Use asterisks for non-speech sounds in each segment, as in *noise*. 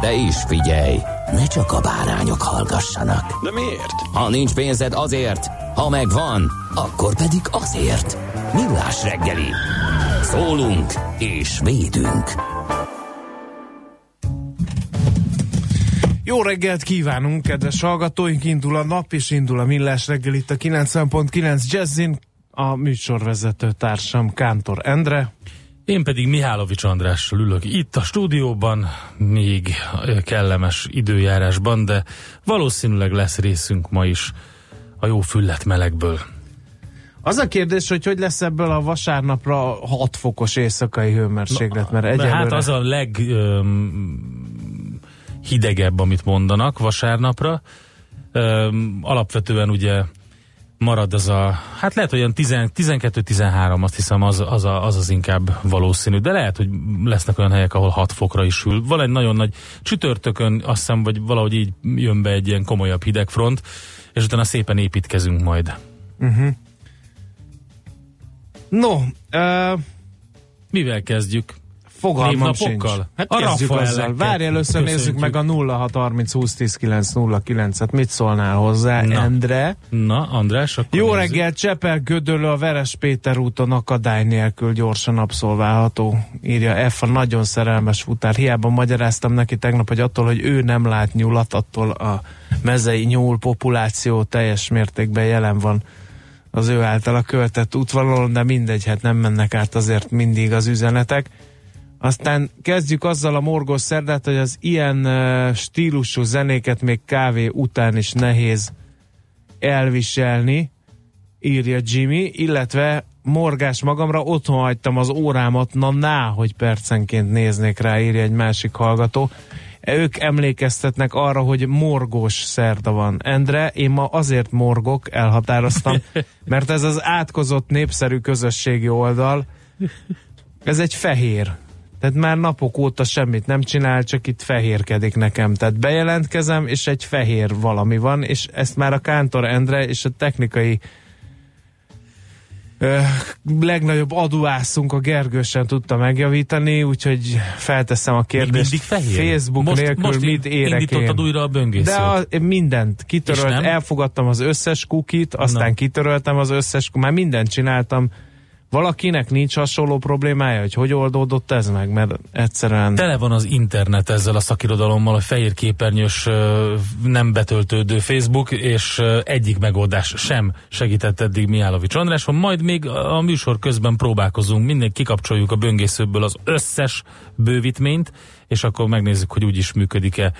De is figyelj, ne csak a bárányok hallgassanak. De miért? Ha nincs pénzed azért, ha megvan, akkor pedig azért. Millás reggeli. Szólunk és védünk. Jó reggelt kívánunk, kedves hallgatóink! Indul a nap, és indul a Millás reggel itt a 90.9 Jazzin. A műsorvezető társam Kántor Endre. Én pedig Mihálovics Andrással ülök itt a stúdióban, még kellemes időjárásban, de valószínűleg lesz részünk ma is a jó füllet melegből. Az a kérdés, hogy hogy lesz ebből a vasárnapra 6 fokos éjszakai hőmérséklet, mert De egyelőre... hát az a leg öm, hidegebb, amit mondanak vasárnapra. Öm, alapvetően ugye marad az a, hát lehet olyan 12-13, azt hiszem az az, a, az az inkább valószínű, de lehet, hogy lesznek olyan helyek, ahol 6 fokra is hűl. Van egy nagyon nagy csütörtökön, azt hiszem, vagy valahogy így jön be egy ilyen komolyabb hidegfront, és utána szépen építkezünk majd. No, uh, Mivel kezdjük? Fogalmam sincs. Hát A azzal. Várj, először nézzük meg a 0630 20 10 909 et Mit szólnál hozzá, Na. Endre? Na, András, akkor Jó nézzük. reggel, Csepel Gödöllő a Veres Péter úton akadály nélkül gyorsan abszolválható, írja F. a nagyon szerelmes futár. Hiába magyaráztam neki tegnap, hogy attól, hogy ő nem lát nyulat, attól a mezei nyúl populáció teljes mértékben jelen van az ő általa követett útvonalon, de mindegy, hát nem mennek át azért mindig az üzenetek. Aztán kezdjük azzal a morgos szerdát, hogy az ilyen stílusú zenéket még kávé után is nehéz elviselni, írja Jimmy, illetve morgás magamra, otthon hagytam az órámat, na ná, hogy percenként néznék rá, írja egy másik hallgató. Ők emlékeztetnek arra, hogy morgós szerda van. Endre, én ma azért morgok, elhatároztam, *laughs* mert ez az átkozott népszerű közösségi oldal, ez egy fehér. Tehát már napok óta semmit nem csinál, csak itt fehérkedik nekem. Tehát bejelentkezem, és egy fehér valami van, és ezt már a Kántor Endre és a technikai ö, legnagyobb aduászunk a Gergő sem tudta megjavítani, úgyhogy felteszem a Még kérdést. mindig fehér. Facebook most, nélkül most mit érek indítottad én? újra a böngészőt. De a, mindent kitörölt, elfogadtam az összes kukit, aztán Na. kitöröltem az összes kukit, már mindent csináltam. Valakinek nincs hasonló problémája, hogy hogy oldódott ez meg, mert egyszerűen... Tele van az internet ezzel a szakirodalommal, a fehér képernyős nem betöltődő Facebook, és egyik megoldás sem segített eddig Mihálovics Andráson, majd még a műsor közben próbálkozunk, minden kikapcsoljuk a böngészőből az összes bővítményt, és akkor megnézzük, hogy úgy is működik-e.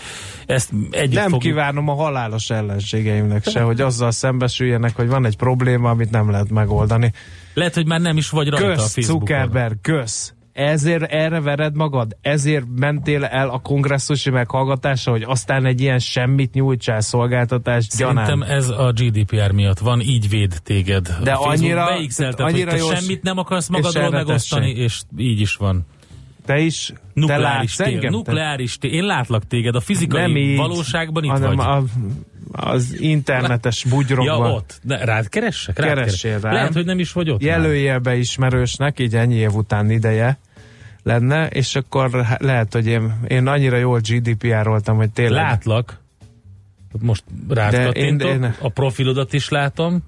Ezt együtt nem fogjuk... kívánom a halálos ellenségeimnek se, hogy azzal szembesüljenek, hogy van egy probléma, amit nem lehet megoldani. Lehet, hogy már nem is vagy rajta a Kösz, Facebookon. Zuckerberg, kösz! Ezért erre vered magad? Ezért mentél el a kongresszusi meghallgatásra, hogy aztán egy ilyen semmit nyújtsál szolgáltatást Szerintem gyanán? ez a GDPR miatt van, így véd téged. De a annyira- annyira hogy te jól- semmit nem akarsz magadról megosztani, és így is van. Te is? te Nukleáris látsz tér. engem? Nukleáris tér. Én látlak téged, a Te- fizikai nem így, valóságban itt hanem vagy. A, az internetes bugyrokban. Ja, ott. De rád keressek? Rád Keressél keres. rám. Lehet, hogy nem is vagy ott. már. jelöljelbe ismerősnek, így ennyi év után ideje lenne, és akkor lehet, hogy én, én annyira jól GDPR-oltam, hogy tényleg... Látlak. Most rád De kattintok. én- én- A profilodat is látom.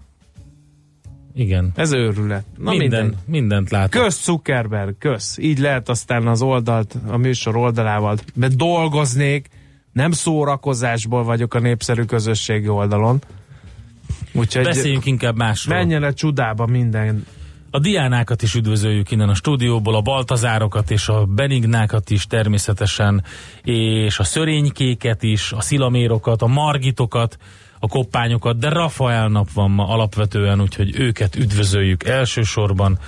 Igen. Ez őrület. Na Minden, minden. mindent látok. Kösz Zuckerberg, kösz. Így lehet aztán az oldalt, a műsor oldalával, mert dolgoznék, nem szórakozásból vagyok a népszerű közösségi oldalon. Úgyhogy Beszéljünk inkább másról. menjen a csudába minden. A diánákat is üdvözöljük innen a stúdióból, a baltazárokat és a benignákat is természetesen, és a szörénykéket is, a szilamérokat, a margitokat, a koppányokat, de Rafael nap van ma alapvetően, úgyhogy őket üdvözöljük elsősorban,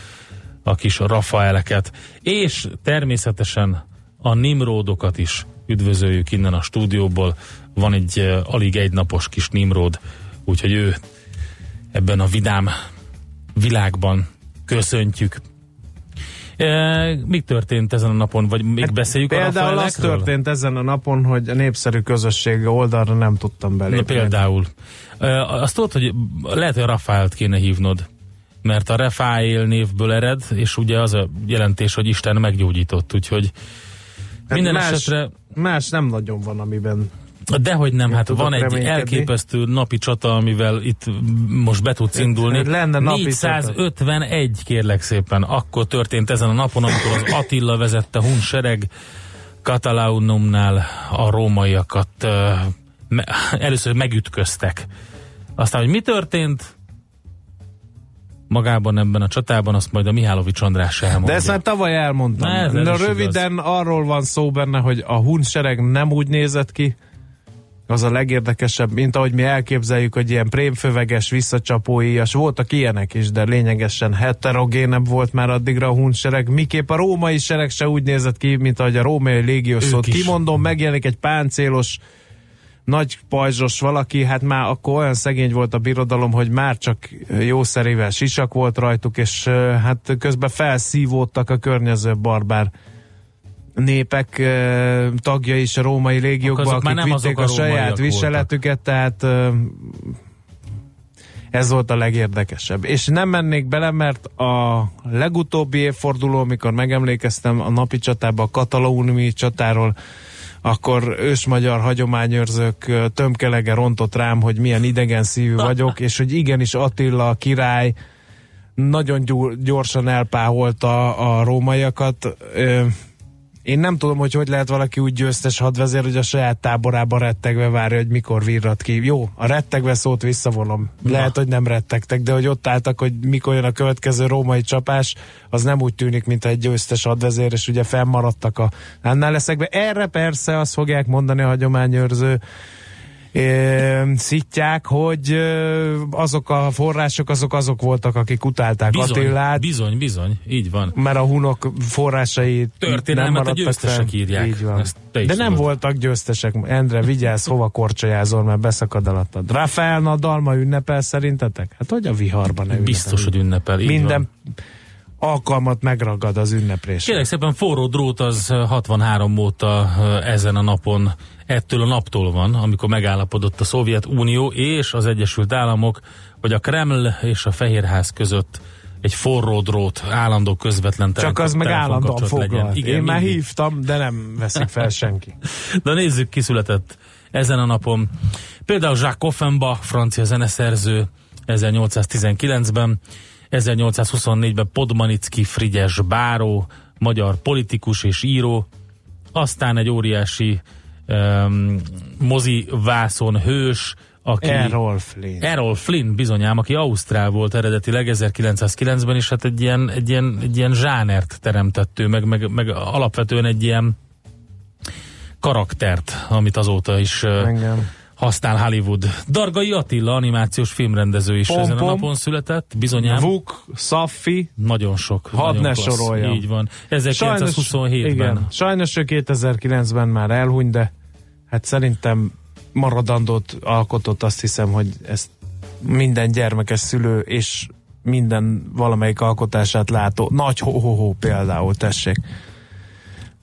a kis Rafaeleket, és természetesen a Nimródokat is üdvözöljük innen a stúdióból. Van egy uh, alig egynapos kis Nimród, úgyhogy ő ebben a vidám világban köszöntjük. E, mi történt ezen a napon, vagy még hát beszéljük a Például az Rafaelekről? történt ezen a napon, hogy a népszerű közösségi oldalra nem tudtam belépni. Na például. E, azt tudod, hogy lehet, hogy a Rafaelt kéne hívnod, mert a Rafael névből ered, és ugye az a jelentés, hogy Isten meggyógyított, úgyhogy Hát minden más, esetre Más nem nagyon van, amiben Dehogy nem, Én hát van egy elképesztő napi csata, amivel itt most be tudsz indulni. Lenne napi 451 kérlek szépen, akkor történt ezen a napon, amikor az Attila vezette hunsereg Katalaunumnál a rómaiakat me, először megütköztek. Aztán, hogy mi történt magában ebben a csatában, azt majd a Mihálovics András elmondja. De ezt már tavaly elmondtam. Na, ez- is röviden arról van szó benne, hogy a hunsereg nem úgy nézett ki, az a legérdekesebb, mint ahogy mi elképzeljük, hogy ilyen prémföveges, visszacsapóíjas, voltak ilyenek is, de lényegesen heterogénebb volt már addigra a hunsereg. Miképp a római sereg se úgy nézett ki, mint ahogy a római légió szót kimondom, megjelenik egy páncélos nagy pajzsos valaki, hát már akkor olyan szegény volt a birodalom, hogy már csak jószerével sisak volt rajtuk, és hát közben felszívódtak a környező barbár népek ö, tagja is a római légiókba, Azok már akik nem vitték a a saját viseletüket, tehát ez volt a legérdekesebb. És nem mennék bele, mert a legutóbbi évforduló, amikor megemlékeztem a napi csatába, a katalóniumi csatáról, akkor ősmagyar hagyományőrzők tömkelege rontott rám, hogy milyen idegen szívű *laughs* vagyok, és hogy igenis Attila a király nagyon gyorsan elpáholta a rómaiakat. Én nem tudom, hogy hogy lehet valaki úgy győztes hadvezér, hogy a saját táborában rettegve várja, hogy mikor virrat ki. Jó, a rettegve szót visszavonom. Lehet, hogy nem rettegtek, de hogy ott álltak, hogy mikor jön a következő római csapás, az nem úgy tűnik, mint egy győztes hadvezér, és ugye fennmaradtak a annál leszekbe. Erre persze azt fogják mondani a hagyományőrző ö, szitják, hogy azok a források, azok azok voltak, akik utálták bizony, Attilát, bizony, bizony, így van. mert a hunok forrásai Történelmet nem a maradtak győztesek fenn. írják. Így van. De nem tudod. voltak győztesek. Endre, vigyázz, hova korcsolyázol, mert beszakad alattad. Rafael Nadal ma ünnepel szerintetek? Hát hogy a viharban ne Biztos, ünnepel? hogy ünnepel. Minden Van. Alkalmat megragad az ünneplésre. Kérlek szépen, forró drót az 63 óta ezen a napon, ettől a naptól van, amikor megállapodott a Szovjetunió és az Egyesült Államok, hogy a Kreml és a Fehérház között egy forró drót, állandó közvetlen Csak az meg állandóan foglalt. legyen. Igen, Én már mindig. hívtam, de nem veszik fel *laughs* senki. De nézzük, ki született ezen a napon. Például Jacques Offenbach, francia zeneszerző 1819-ben, 1824-ben Podmanicki Frigyes Báró, magyar politikus és író, aztán egy óriási um, mozi vászon hős, aki... Errol Flynn. Errol Flynn bizonyám, aki Ausztrál volt eredetileg 1909-ben, és hát egy ilyen, egy ilyen, egy ilyen zsánert teremtett ő, meg, meg, meg alapvetően egy ilyen karaktert, amit azóta is Engem. Használ Hollywood. Dargai Attila, animációs filmrendező is Pom, ezen a pom. napon született, bizonyám. Vuk, Szaffi, Nagyon sok. Hadd nagyon ne klassz. soroljam. Így van. 1927-ben. igen, sajnos ő 2009-ben már elhuny, de hát szerintem maradandót alkotott, azt hiszem, hogy ezt minden gyermekes szülő és minden valamelyik alkotását látó. Nagy ho-ho-ho például, tessék.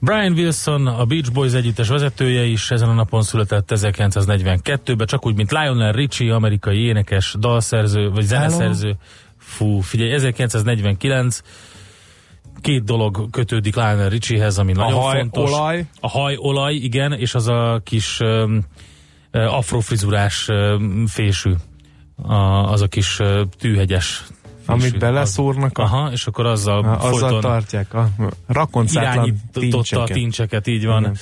Brian Wilson, a Beach Boys együttes vezetője is ezen a napon született 1942-ben, csak úgy, mint Lionel Richie, amerikai énekes, dalszerző, vagy zeneszerző. Fú, figyelj, 1949 két dolog kötődik Lionel Richiehez, ami nagyon haj, fontos. olaj. A hajolaj, igen, és az a kis um, afrofrizurás um, fésű. A, az a kis uh, tűhegyes. Amit beleszúrnak, a, Aha, és akkor azzal a, azzal tartják a rakoncátlan irányította a tincseket. tincseket, így van. Igen.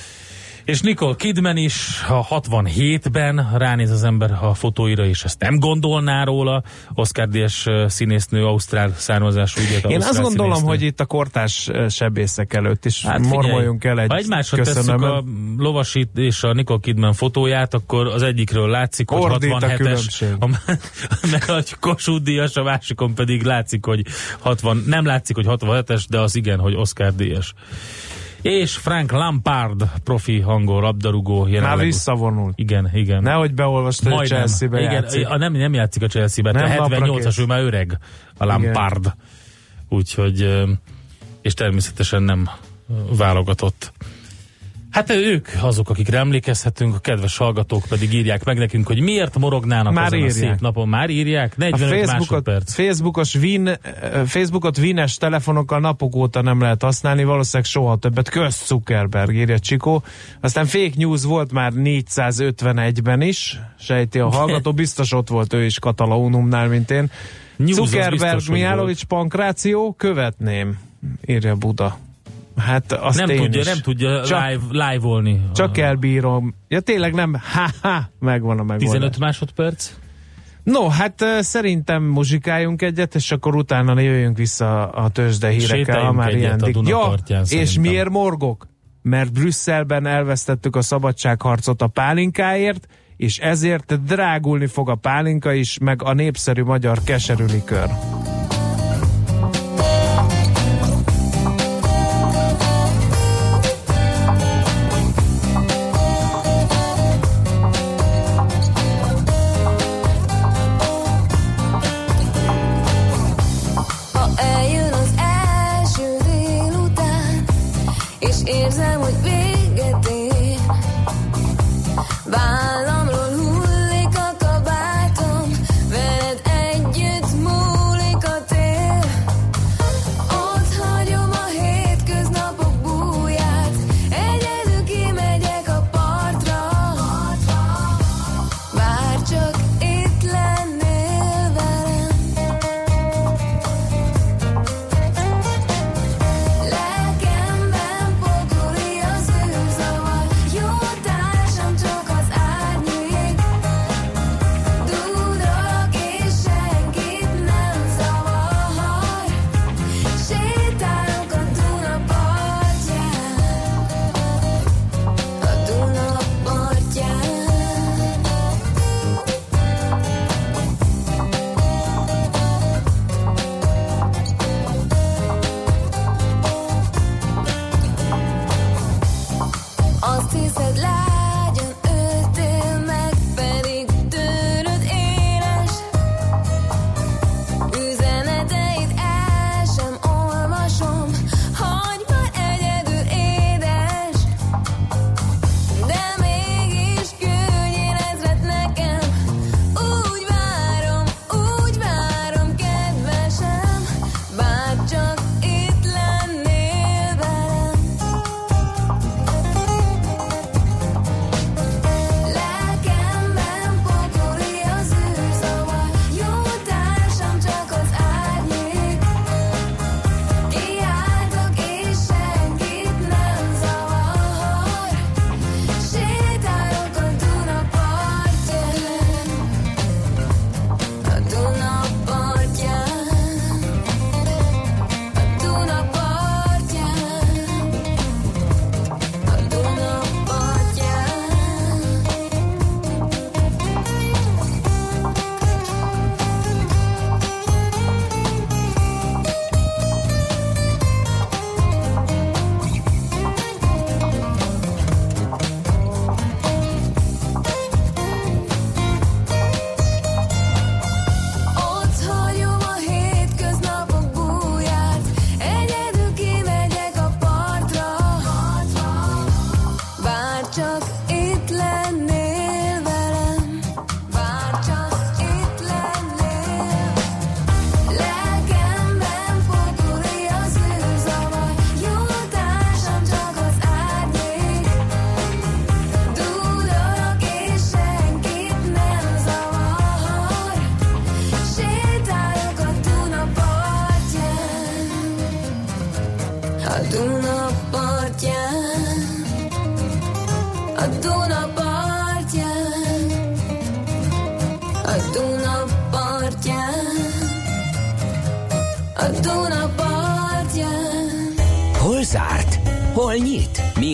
És Nicole Kidman is a 67-ben ránéz az ember a fotóira, és ezt nem gondolná róla. Oscar Díjas színésznő, ausztrál származású ügyet. Én azt gondolom, hogy itt a kortás sebészek előtt is hát mormoljunk el egy Ha egymásra tesszük a Lovasit és a Nicole Kidman fotóját, akkor az egyikről látszik, hogy Ordít a 67-es, különbség. a, *laughs* meg a Kossuth Díjas, a másikon pedig látszik, hogy 60, nem látszik, hogy 67-es, de az igen, hogy Oscar Díjas. És Frank Lampard, profi hangol, labdarúgó. Már jelenleg- visszavonult. Igen, igen. Nehogy beolvastad, hogy. Chelsea-be Igen, játszik. a, nem, nem játszik a Chelsea-ben, Nem de napra 78-as, kész. ő már öreg, a Lampard. Úgyhogy, ö, és természetesen nem válogatott. Hát ők azok, akikre emlékezhetünk, a kedves hallgatók pedig írják meg nekünk, hogy miért morognának Már ezen a írják. szép napon. Már írják? A 45 Facebookot, másodperc. Facebookos win, eh, Facebookot wines telefonokkal napok óta nem lehet használni, valószínűleg soha többet. Kösz Zuckerberg, írja Csikó. Aztán fake news volt már 451-ben is, sejti a *laughs* hallgató, biztos ott volt ő is Katalaunumnál, mint én. News Zuckerberg, Mihálovics, Pankráció, követném, írja Buda. Hát azt Nem én tudja, is. nem tudja Csak- live, live-olni. Csak elbírom. Ja tényleg nem, *laughs* ha-ha, megvan a megoldás. 15 másodperc? No, hát szerintem muzsikáljunk egyet, és akkor utána jöjjünk vissza a tőzsde hírekkel, ha már ilyen a ja, és szerintem. miért morgok? Mert Brüsszelben elvesztettük a szabadságharcot a pálinkáért, és ezért drágulni fog a pálinka is, meg a népszerű magyar keserű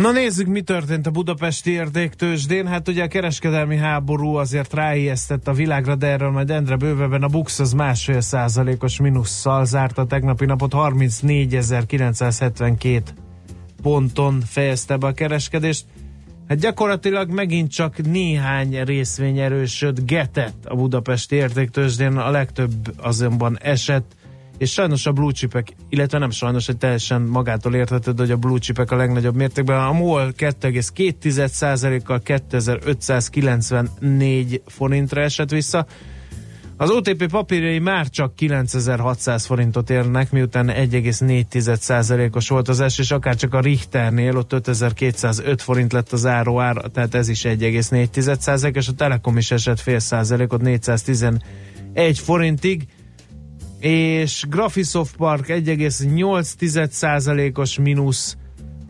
Na nézzük, mi történt a budapesti értéktősdén. Hát ugye a kereskedelmi háború azért ráijesztett a világra, de erről majd Endre bővebben a Bux az másfél százalékos mínusszal zárt a tegnapi napot 34.972 ponton fejezte be a kereskedést. Hát gyakorlatilag megint csak néhány részvény erősödgetett a budapesti értéktősdén, a legtöbb azonban esett, és sajnos a blue chipek, illetve nem sajnos, hogy teljesen magától értetődő, hogy a blue chipek a legnagyobb mértékben. A MOL 2,2%-kal 2594 forintra esett vissza. Az OTP papírjai már csak 9600 forintot érnek, miután 1,4%-os volt az esés, akár csak a Richternél, ott 5205 forint lett az áróár, tehát ez is 1,4%, és a Telekom is esett fél százalékot 411 forintig, és Graphisoft Park 1,8%-os mínusz,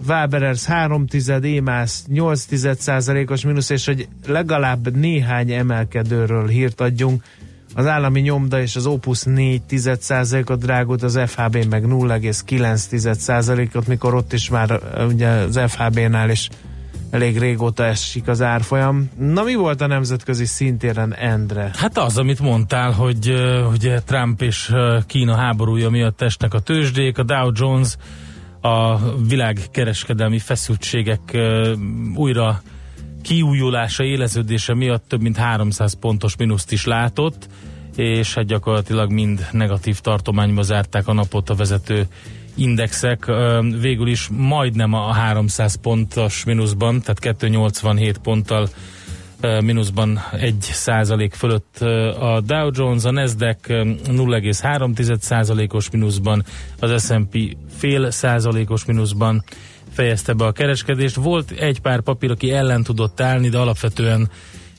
Waberers 3 EMAS 8%-os mínusz, és hogy legalább néhány emelkedőről hírt adjunk, az állami nyomda és az Opus 4%-ot drágult, az FHB meg 0,9%-ot, mikor ott is már ugye az FHB-nál is elég régóta esik az árfolyam. Na mi volt a nemzetközi szintéren, Endre? Hát az, amit mondtál, hogy ugye Trump és Kína háborúja miatt esnek a tőzsdék, a Dow Jones a világkereskedelmi feszültségek újra kiújulása, éleződése miatt több mint 300 pontos mínuszt is látott, és hát gyakorlatilag mind negatív tartományba zárták a napot a vezető indexek. Végül is majdnem a 300 pontos mínuszban, tehát 287 ponttal mínuszban 1 százalék fölött a Dow Jones, a Nasdaq ö, 0,3 százalékos mínuszban, az S&P fél százalékos mínuszban fejezte be a kereskedést. Volt egy pár papír, aki ellen tudott állni, de alapvetően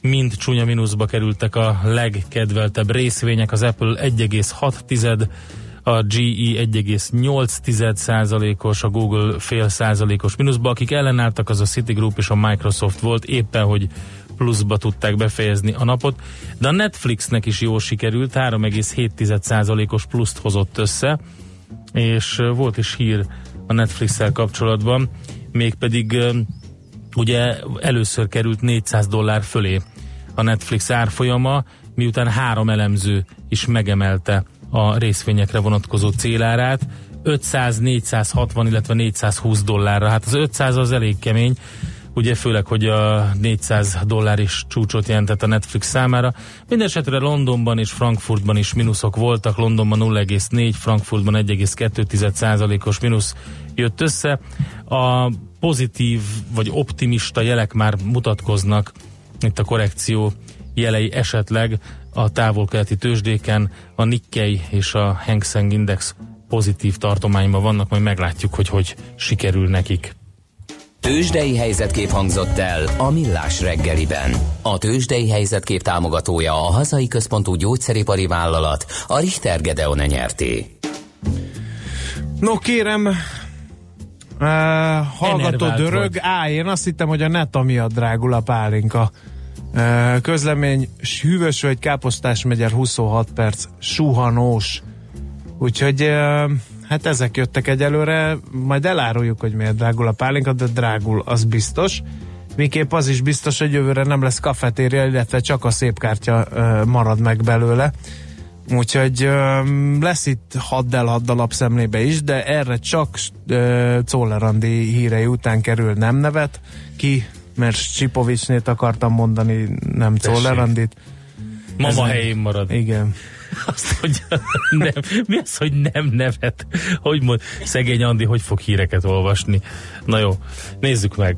mind csúnya mínuszba kerültek a legkedveltebb részvények. Az Apple 1,6 a GE 1,8 százalékos, a Google fél százalékos mínuszba. Akik ellenálltak, az a Citigroup és a Microsoft volt, éppen hogy pluszba tudták befejezni a napot, de a Netflixnek is jól sikerült, 3,7 százalékos pluszt hozott össze, és volt is hír a Netflix-el kapcsolatban, mégpedig ugye először került 400 dollár fölé a Netflix árfolyama, miután három elemző is megemelte a részvényekre vonatkozó célárát, 500, 460, illetve 420 dollárra. Hát az 500 az elég kemény, ugye főleg, hogy a 400 dollár is csúcsot jelentett a Netflix számára. Mindenesetre Londonban és Frankfurtban is mínuszok voltak, Londonban 0,4, Frankfurtban 1,2 százalékos mínusz jött össze. A pozitív vagy optimista jelek már mutatkoznak itt a korrekció jelei esetleg a távol-keleti tőzsdéken, a Nikkei és a Hang Seng Index pozitív tartományban vannak, majd meglátjuk, hogy hogy sikerül nekik. Tőzsdei helyzetkép hangzott el a Millás reggeliben. A Tőzsdei helyzetkép támogatója a hazai központú gyógyszeripari vállalat, a Richter Gedeon nyerté. No kérem, uh, hallgató Enervált dörög, vagy. á, én azt hittem, hogy a neta miatt drágul a pálinka. Közlemény, hűvös vagy káposztás megyer 26 perc, suhanós. Úgyhogy hát ezek jöttek egyelőre, majd eláruljuk, hogy miért drágul a pálinka, de drágul, az biztos. Miképp az is biztos, hogy jövőre nem lesz kafetéria, illetve csak a szép kártya marad meg belőle. Úgyhogy lesz itt hadd a lapszemlébe is, de erre csak ö, Czoller Andi hírei után kerül nem nevet ki, mert Csipovicsnét akartam mondani, nem Czoller Andit. Mama Ez- helyén marad. Igen. *laughs* Azt, hogy nem, mi az, hogy nem nevet? Hogy mond, szegény Andi, hogy fog híreket olvasni? Na jó, nézzük meg.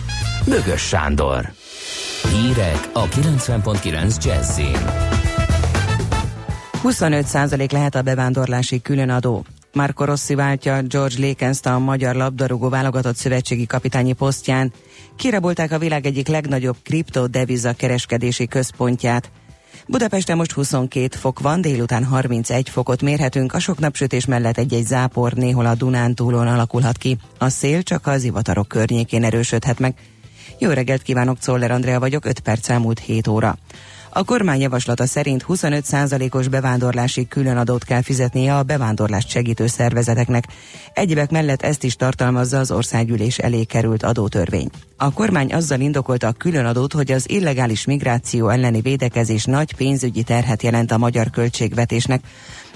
Bögös Sándor. Hírek a 90.9 Jazzin. 25% lehet a bevándorlási különadó. Marco Rossi váltja George Lakens a magyar labdarúgó válogatott szövetségi kapitányi posztján. Kirabolták a világ egyik legnagyobb kriptodeviza kereskedési központját. Budapesten most 22 fok van, délután 31 fokot mérhetünk, a sok napsütés mellett egy-egy zápor néhol a Dunán túlon alakulhat ki. A szél csak az ivatarok környékén erősödhet meg. Jó reggelt kívánok, Czoller Andrea vagyok, 5 perc elmúlt 7 óra. A kormány javaslata szerint 25%-os bevándorlási különadót kell fizetnie a bevándorlást segítő szervezeteknek. Egyebek mellett ezt is tartalmazza az országgyűlés elé került adótörvény. A kormány azzal indokolta a különadót, hogy az illegális migráció elleni védekezés nagy pénzügyi terhet jelent a magyar költségvetésnek.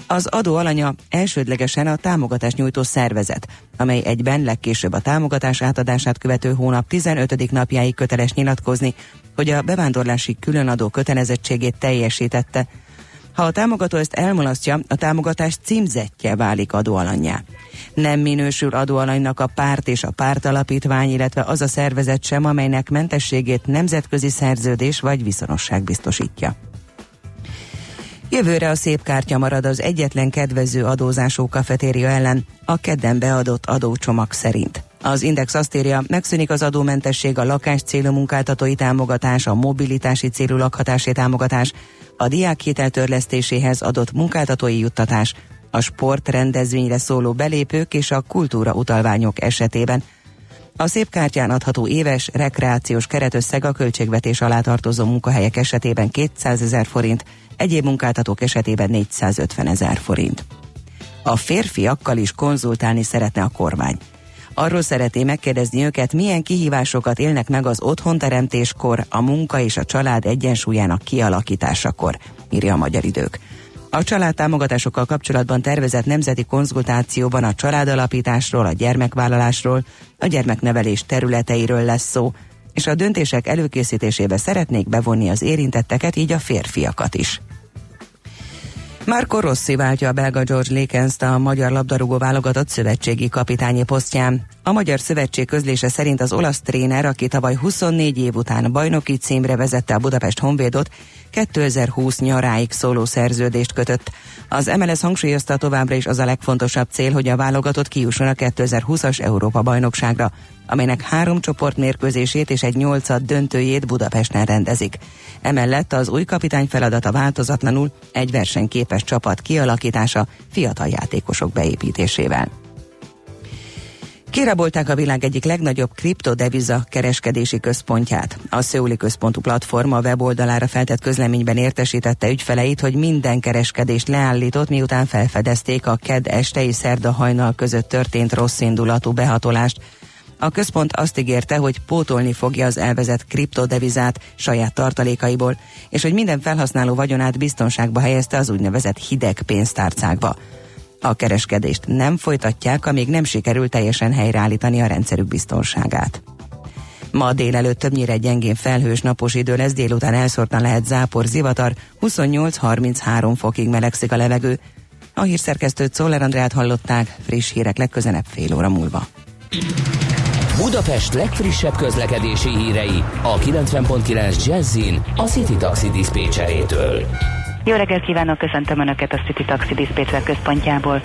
Az adó alanya elsődlegesen a támogatást nyújtó szervezet, amely egyben legkésőbb a támogatás átadását követő hónap 15. napjáig köteles nyilatkozni, hogy a bevándorlási különadó kötelezettségét teljesítette. Ha a támogató ezt elmulasztja, a támogatás címzetje válik adóalanyjá. Nem minősül adóalanynak a párt és a pártalapítvány, illetve az a szervezet sem, amelynek mentességét nemzetközi szerződés vagy viszonosság biztosítja. Jövőre a szép kártya marad az egyetlen kedvező adózású kafetéria ellen, a kedden beadott adócsomag szerint. Az Index azt írja, megszűnik az adómentesség, a lakás célú munkáltatói támogatás, a mobilitási célú lakhatási támogatás, a diákhitel törlesztéséhez adott munkáltatói juttatás, a sport rendezvényre szóló belépők és a kultúra utalványok esetében. A szép kártyán adható éves rekreációs keretösszeg a költségvetés alá tartozó munkahelyek esetében 200 ezer forint, egyéb munkáltatók esetében 450 ezer forint. A férfiakkal is konzultálni szeretne a kormány. Arról szeretné megkérdezni őket, milyen kihívásokat élnek meg az otthonteremtéskor, a munka és a család egyensúlyának kialakításakor, írja a Magyar Idők. A családtámogatásokkal kapcsolatban tervezett nemzeti konzultációban a családalapításról, a gyermekvállalásról, a gyermeknevelés területeiről lesz szó, és a döntések előkészítésébe szeretnék bevonni az érintetteket, így a férfiakat is. Marco Rossi váltja a belga George Lakens a magyar labdarúgó válogatott szövetségi kapitányi posztján. A Magyar Szövetség közlése szerint az olasz tréner, aki tavaly 24 év után bajnoki címre vezette a Budapest Honvédot, 2020 nyaráig szóló szerződést kötött. Az MLS hangsúlyozta továbbra is az a legfontosabb cél, hogy a válogatott kijusson a 2020-as Európa bajnokságra, amelynek három csoportmérkőzését és egy nyolcad döntőjét Budapesten rendezik. Emellett az új kapitány feladata változatlanul egy versenyképes csapat kialakítása fiatal játékosok beépítésével. Kirabolták a világ egyik legnagyobb kriptodeviza kereskedési központját. A Szöuli Központú Platform a weboldalára feltett közleményben értesítette ügyfeleit, hogy minden kereskedést leállított, miután felfedezték a KED este és szerda hajnal között történt rosszindulatú behatolást. A központ azt ígérte, hogy pótolni fogja az elvezett kriptodevizát saját tartalékaiból, és hogy minden felhasználó vagyonát biztonságba helyezte az úgynevezett hideg pénztárcákba. A kereskedést nem folytatják, amíg nem sikerül teljesen helyreállítani a rendszerük biztonságát. Ma délelőtt többnyire gyengén felhős napos idő lesz, délután elszórtan lehet zápor, zivatar, 28-33 fokig melegszik a levegő. A hírszerkesztőt Szoller Andrát hallották, friss hírek legközelebb fél óra múlva. Budapest legfrissebb közlekedési hírei a 90.9 Jazzin a City Taxi Dispécsejétől. Jó reggelt kívánok, köszöntöm Önöket a City Taxi Dispatcher központjából.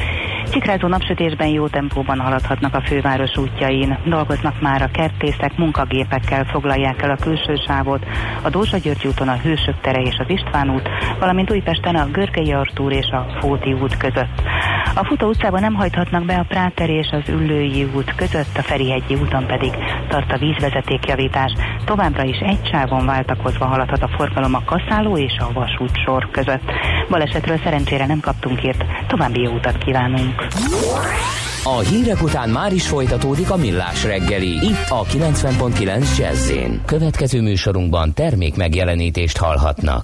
Csikrázó napsütésben jó tempóban haladhatnak a főváros útjain. Dolgoznak már a kertészek, munkagépekkel foglalják el a külső sávot, a Dózsa György úton a Hősök tere és az István út, valamint Újpesten a Görgei Artúr és a Fóti út között. A Futó utcában nem hajthatnak be a Práteri és az Üllői út között, a Ferihegyi úton pedig tart a vízvezetékjavítás. Továbbra is egy sávon váltakozva haladhat a forgalom a Kaszáló és a Vasút sor között. Balesetről szerencsére nem kaptunk hírt. További jó utat kívánunk. A hírek után már is folytatódik a millás reggeli. Itt a 90.9 jazz Következő műsorunkban termék megjelenítést hallhatnak.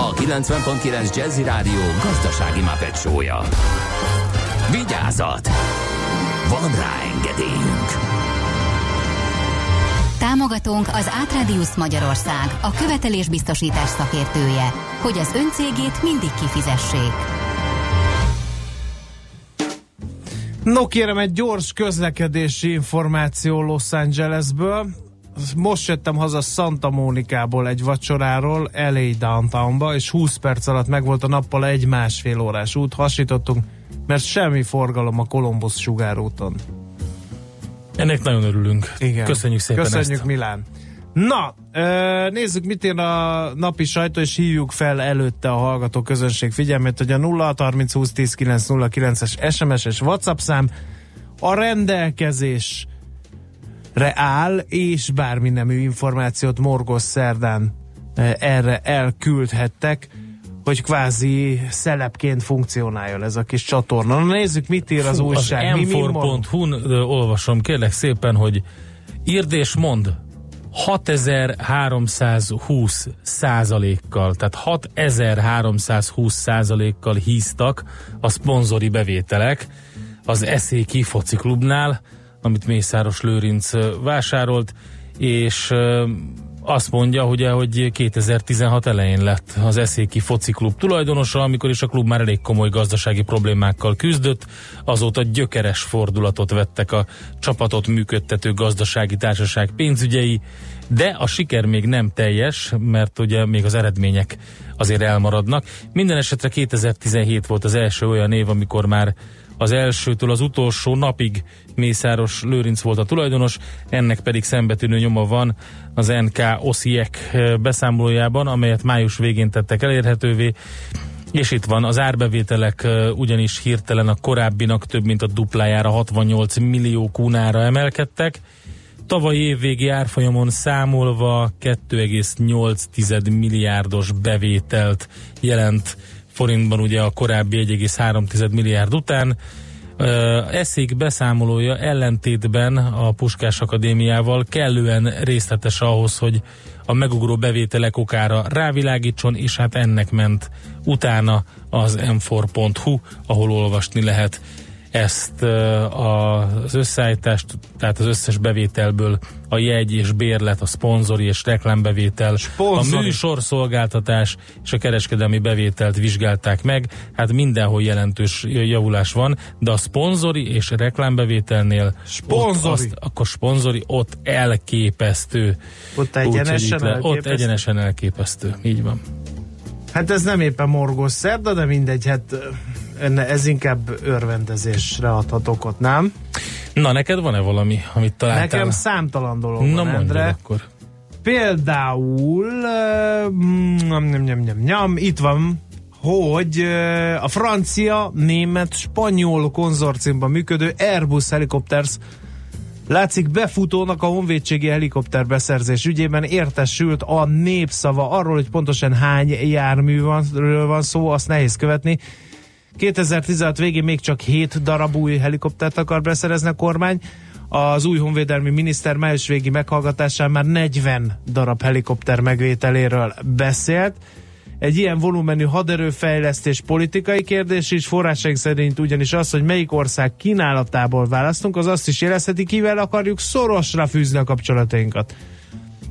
a 90.9 Jazzy Rádió gazdasági mapetsója. Vigyázat! Van rá engedélyünk! Támogatónk az Átradius Magyarország, a követelésbiztosítás szakértője, hogy az öncégét mindig kifizessék. No kérem, egy gyors közlekedési információ Los Angelesből most jöttem haza Santa Mónikából egy vacsoráról LA downtownba, és 20 perc alatt megvolt a nappal egy másfél órás út, hasítottunk, mert semmi forgalom a Kolumbusz sugárúton. Ennek nagyon örülünk. Igen. Köszönjük szépen Köszönjük ezt. Milán. Na, nézzük, mit ír a napi sajtó, és hívjuk fel előtte a hallgató közönség figyelmét, hogy a 0 30 20 10 909 es SMS és WhatsApp szám a rendelkezésre áll, és bármi nemű információt morgos szerdán ö, erre elküldhettek, hogy kvázi szelepként funkcionáljon ez a kis csatorna. Na nézzük, mit ír az Fú, újság. Mond? m4.hu-n ö, olvasom, kérlek szépen, hogy írd és mond 6320 százalékkal, tehát 6320 százalékkal híztak a szponzori bevételek az Eszéki Foci Klubnál, amit Mészáros Lőrinc vásárolt, és azt mondja, ugye, hogy 2016 elején lett az Eszéki Foci Klub tulajdonosa, amikor is a klub már elég komoly gazdasági problémákkal küzdött, azóta gyökeres fordulatot vettek a csapatot működtető gazdasági társaság pénzügyei, de a siker még nem teljes, mert ugye még az eredmények azért elmaradnak. Minden esetre 2017 volt az első olyan év, amikor már az elsőtől az utolsó napig Mészáros Lőrinc volt a tulajdonos, ennek pedig szembetűnő nyoma van az NK Osziek beszámolójában, amelyet május végén tettek elérhetővé, és itt van, az árbevételek ö, ugyanis hirtelen a korábbinak több mint a duplájára 68 millió kúnára emelkedtek. Tavalyi évvégi árfolyamon számolva 2,8 milliárdos bevételt jelent forintban ugye a korábbi 1,3 milliárd után. Ö, Eszék beszámolója ellentétben a Puskás Akadémiával kellően részletes ahhoz, hogy a megugró bevételek okára rávilágítson, és hát ennek ment utána az m4.hu, ahol olvasni lehet ezt az összeállítást, tehát az összes bevételből a jegy és bérlet, a szponzori és reklámbevétel, Szponzori. a műsor szolgáltatás és a kereskedelmi bevételt vizsgálták meg. Hát mindenhol jelentős javulás van, de a szponzori és reklámbevételnél Szponzori. Ott azt, akkor szponzori ott elképesztő. Ott egyenesen itt le- Ott elképesztő. egyenesen elképesztő. Így van. Hát ez nem éppen morgós szerda, de mindegy, hát ez inkább örvendezésre adhat okot, nem? Na, neked van-e valami, amit találtál? Nekem számtalan dolog Na van, Endre. akkor. Például, uh, nyom, nyom, nyom, nyom, nyom, itt van, hogy a francia, német, spanyol konzorciumban működő Airbus Helicopters Látszik befutónak a honvédségi helikopter beszerzés ügyében értesült a népszava arról, hogy pontosan hány járműről van szó, azt nehéz követni. 2016 végén még csak 7 darab új helikoptert akar beszerezni a kormány. Az új honvédelmi miniszter május végi meghallgatásán már 40 darab helikopter megvételéről beszélt. Egy ilyen volumenű haderőfejlesztés politikai kérdés is, forrásaink szerint ugyanis az, hogy melyik ország kínálatából választunk, az azt is jelezheti, kivel akarjuk szorosra fűzni a kapcsolatainkat.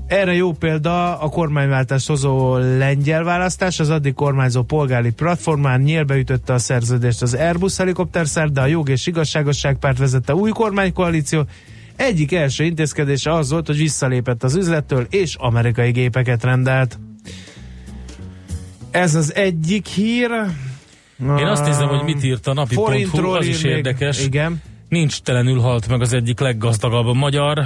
Erre jó példa a kormányváltás hozó lengyel választás, az addig kormányzó polgári platformán nyílbeütötte a szerződést az Airbus helikopterszer, de a jog és igazságosság párt vezette új kormánykoalíció. Egyik első intézkedése az volt, hogy visszalépett az üzlettől, és amerikai gépeket rendelt. Ez az egyik hír. Én azt nézem, hogy mit írt a napi.hu, az is ír még- érdekes. Igen. Nincs telenül halt meg az egyik leggazdagabb magyar.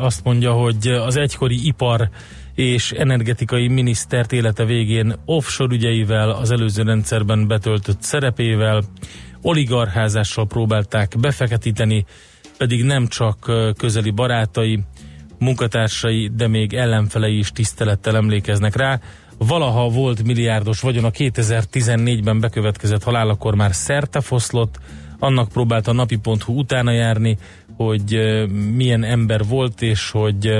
Azt mondja, hogy az egykori ipar és energetikai minisztert élete végén offshore ügyeivel, az előző rendszerben betöltött szerepével, oligarházással próbálták befeketíteni, pedig nem csak közeli barátai, munkatársai, de még ellenfelei is tisztelettel emlékeznek rá. Valaha volt milliárdos vagyon a 2014-ben bekövetkezett halálakor már szerte foszlott, annak próbált a napi.hu utána járni, hogy milyen ember volt, és hogy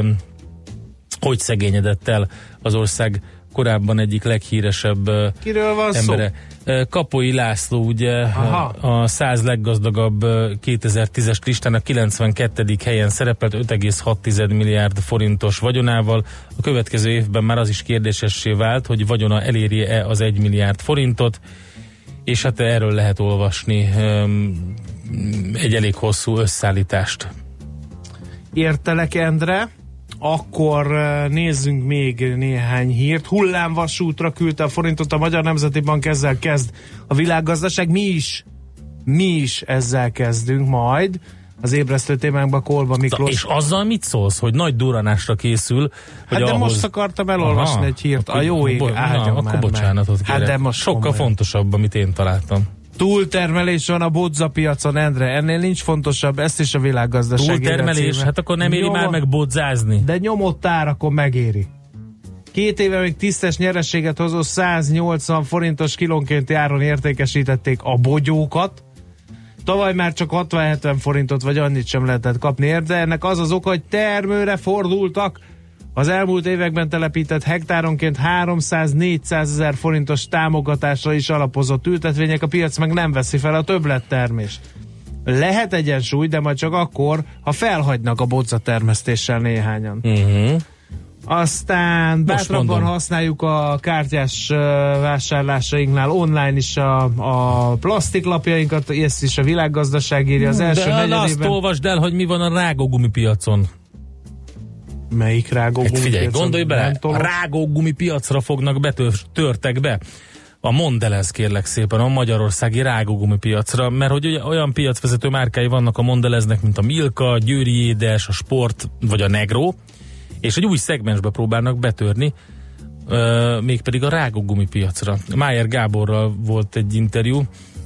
hogy szegényedett el az ország korábban egyik leghíresebb Kiről van szó? embere. Ö, Kapoi László ugye Aha. a 100 leggazdagabb ö, 2010-es listán a 92. helyen szerepelt 5,6 milliárd forintos vagyonával. A következő évben már az is kérdésessé vált, hogy vagyona eléri-e az 1 milliárd forintot, és hát erről lehet olvasni öm, egy elég hosszú összeállítást. Értelek, Endre. akkor nézzünk még néhány hírt. Hullámvasútra küldte a forintot a Magyar Nemzeti Bank, ezzel kezd a világgazdaság. Mi is, mi is ezzel kezdünk majd. Az ébresztő témánkban Kolba Miklós. És azzal mit szólsz, hogy nagy duranásra készül? Hogy Hát de ahhoz... most akartam elolvasni Aha, egy hírt. akkor- A jó ég bo- na, áldjon Akkor már bocsánatot meg. Hát kérek. de most Sokkal komolyan. fontosabb, amit én találtam. Túltermelés van a bodza piacon, Endre. Ennél nincs fontosabb, ezt is a világgazdaság Túltermelés, címe. hát akkor nem éri Nyoma- már meg bodzázni. De nyomott árakon megéri. Két éve még tisztes nyerességet hozó 180 forintos kilónkénti áron értékesítették a bogyókat. Tavaly már csak 60-70 forintot vagy annyit sem lehetett kapni érte. Ennek az az oka, hogy termőre fordultak. Az elmúlt években telepített hektáronként 300-400 ezer forintos támogatásra is alapozott ültetvények, a piac meg nem veszi fel a többlettermést. Lehet egyensúly, de majd csak akkor, ha felhagynak a bodza termesztéssel néhányan. Uh-huh. Aztán bátrabban használjuk a kártyás vásárlásainknál online is a, a plastiklapjainkat, ezt is a világgazdaság írja az első De azt negyedében. olvasd el, hogy mi van a rágógumi piacon. Melyik rágó Hát figyelj, gondolj bele, a tolok? rágógumi piacra fognak betör, törtek be. A Mondelez kérlek szépen, a magyarországi rágógumi piacra, mert hogy ugye olyan piacvezető márkái vannak a Mondeleznek, mint a Milka, Győri Édes, a Sport vagy a Negro, és egy új szegmensbe próbálnak betörni, mégpedig a rágógumi piacra. Májer Gáborral volt egy interjú,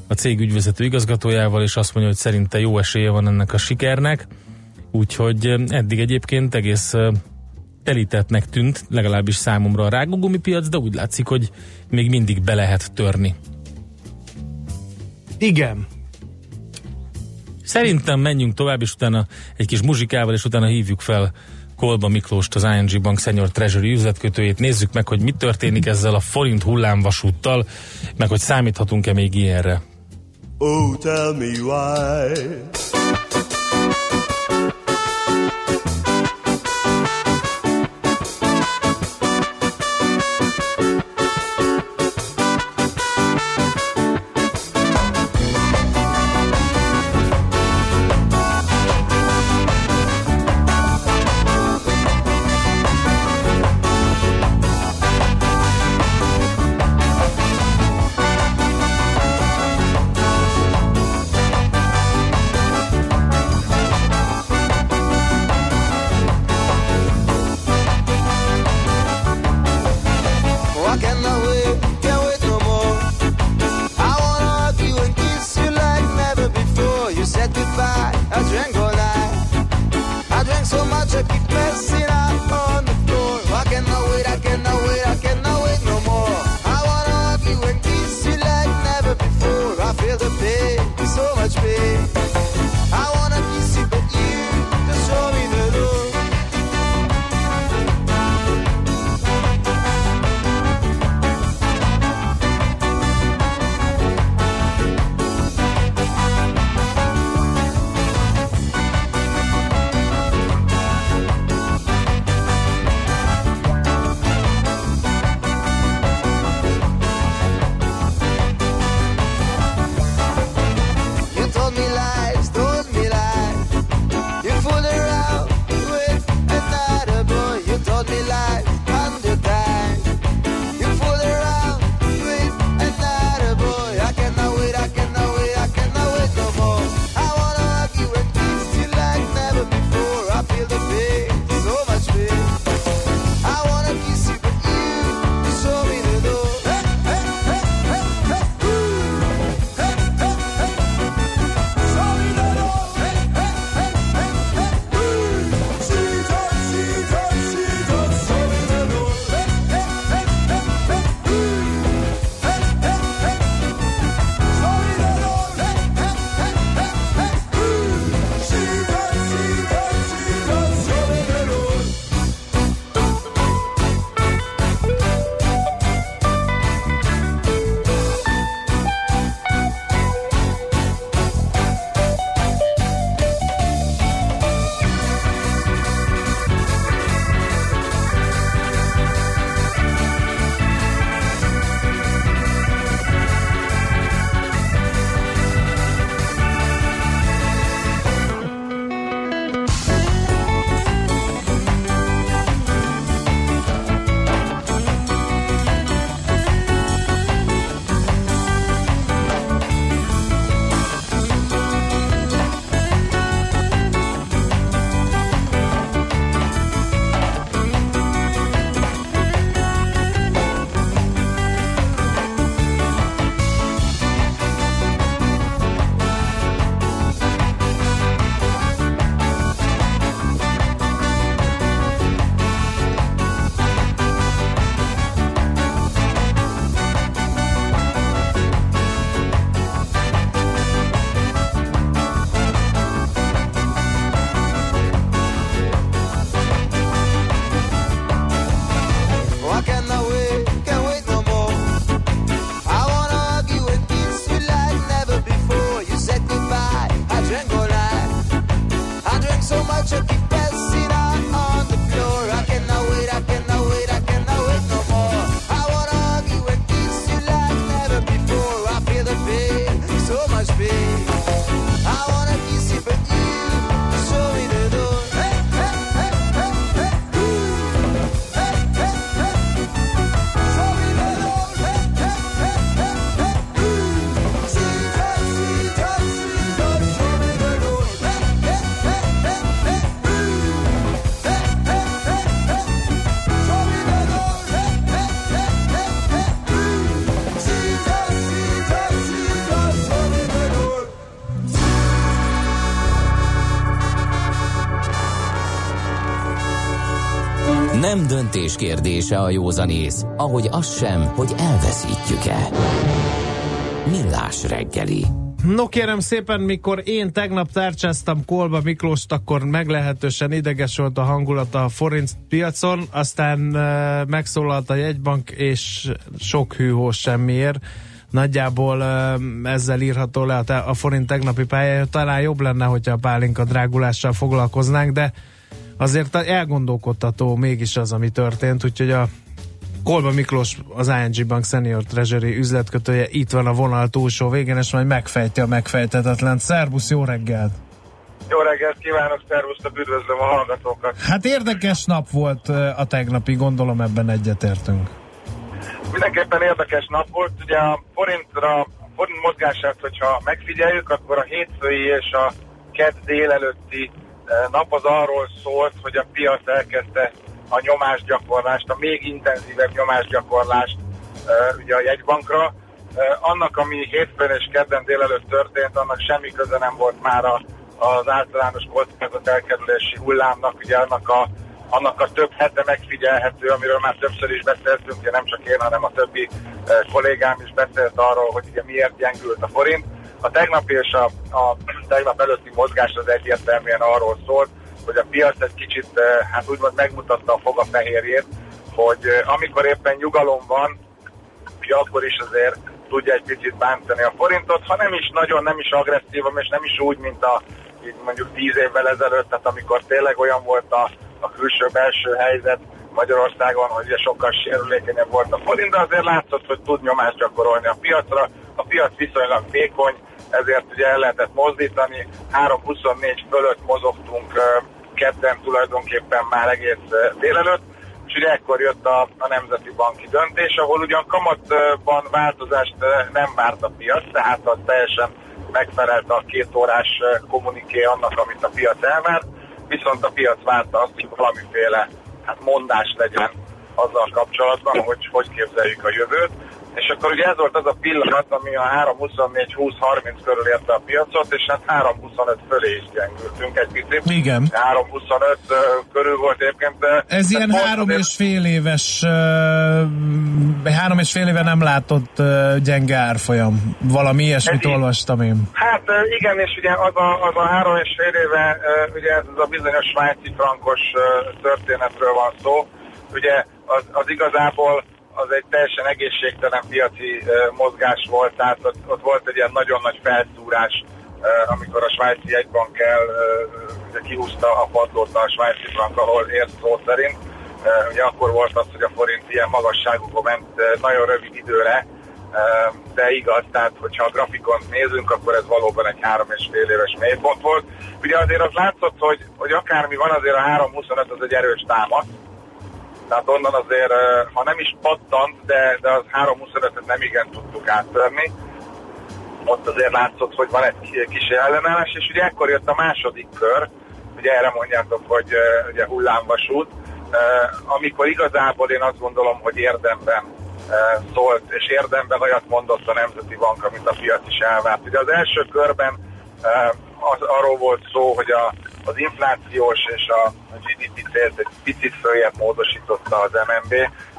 a cég ügyvezető igazgatójával, és azt mondja, hogy szerinte jó esélye van ennek a sikernek, úgyhogy eddig egyébként egész telítettnek tűnt, legalábbis számomra a rágógumi piac, de úgy látszik, hogy még mindig be lehet törni. Igen. Szerintem menjünk tovább, és utána egy kis muzsikával, és utána hívjuk fel Kolba Miklóst, az ING Bank Senior Treasury üzletkötőjét. Nézzük meg, hogy mi történik ezzel a forint hullámvasúttal, meg hogy számíthatunk-e még ilyenre. Oh, tell me why. Döntés kérdése a józanész, ahogy az sem, hogy elveszítjük-e. Millás reggeli. No kérem szépen, mikor én tegnap tárcsáztam Kolba Miklóst, akkor meglehetősen ideges volt a hangulata a forint piacon, aztán uh, megszólalt a jegybank, és sok hűhó semmiért. Nagyjából uh, ezzel írható le a, a forint tegnapi pályája. Talán jobb lenne, hogyha a pálinka drágulással foglalkoznánk, de azért elgondolkodtató mégis az, ami történt, úgyhogy a Kolba Miklós, az ING Bank Senior Treasury üzletkötője itt van a vonal túlsó végén, és majd megfejti a megfejtetetlen. Szerbusz, jó reggelt! Jó reggelt kívánok, szervusztok, üdvözlöm a hallgatókat. Hát érdekes nap volt a tegnapi, gondolom ebben egyetértünk. Mindenképpen érdekes nap volt, ugye a forintra, a forint mozgását, hogyha megfigyeljük, akkor a hétfői és a kedd délelőtti nap az arról szólt, hogy a piac elkezdte a nyomásgyakorlást, a még intenzívebb nyomásgyakorlást ugye a jegybankra. Annak, ami hétfőn és kedden délelőtt történt, annak semmi köze nem volt már az általános kockázat elkerülési hullámnak, ugye annak a annak a több hete megfigyelhető, amiről már többször is beszéltünk, ugye nem csak én, hanem a többi kollégám is beszélt arról, hogy ugye miért gyengült a forint. A tegnapi és a, a tegnap előtti mozgás az egyértelműen arról szólt, hogy a piac egy kicsit, eh, hát úgymond megmutatta a fogafehérjét, hogy eh, amikor éppen nyugalom van, akkor is azért tudja egy picit bántani a forintot, ha nem is nagyon, nem is agresszívan, és nem is úgy, mint a így mondjuk tíz évvel ezelőtt, tehát amikor tényleg olyan volt a, a külső-belső helyzet Magyarországon, hogy ugye sokkal sérülékenyebb volt a forint, de azért látszott, hogy tud nyomást gyakorolni a piacra. A piac viszonylag vékony, ezért ugye el lehetett mozdítani. 3.24 fölött mozogtunk kedden tulajdonképpen már egész délelőtt, és ugye ekkor jött a, a Nemzeti Banki döntés, ahol ugyan kamatban változást nem várt a piac, tehát az teljesen megfelelt a két órás kommuniké annak, amit a piac elvárt, viszont a piac várta azt, hogy valamiféle hát mondás legyen azzal kapcsolatban, hogy hogy képzeljük a jövőt. És akkor ugye ez volt az a pillanat, ami a 3.24-20-30 körül érte a piacot, és hát 3.25 fölé is gyengültünk egy picit. Igen. 3.25 ö, körül volt egyébként. de- Ez ilyen hát három azért- és fél éves, három és fél éve nem látott gyenge árfolyam. Valami ilyesmit Ez így. olvastam én. Hát igen, és ugye az a, az a három és fél éve, ugye ez az a bizonyos svájci frankos történetről van szó. Ugye az, az igazából az egy teljesen egészségtelen piaci mozgás volt, tehát ott, ott volt egy ilyen nagyon nagy felszúrás, amikor a svájci jegybank el kihúzta a padlót a svájci frank, ahol ért szó szerint. Ugye akkor volt az, hogy a forint ilyen magasságokon ment nagyon rövid időre, de igaz, tehát hogyha a grafikont nézünk, akkor ez valóban egy három és fél éves mélypont volt. Ugye azért az látszott, hogy, hogy akármi van, azért a 3.25 az egy erős támad, tehát onnan azért, ha nem is pattant, de, de az 3.25-et nem igen tudtuk áttörni. Ott azért látszott, hogy van egy ki- kis ellenállás, és ugye ekkor jött a második kör, ugye erre mondjátok, hogy ugye hullámvasút, amikor igazából én azt gondolom, hogy érdemben szólt, és érdemben olyat mondott a Nemzeti Bank, amit a piac is elvárt. Ugye az első körben az, arról volt szó, hogy a, az inflációs és a GDP célt egy picit följebb módosította az MNB.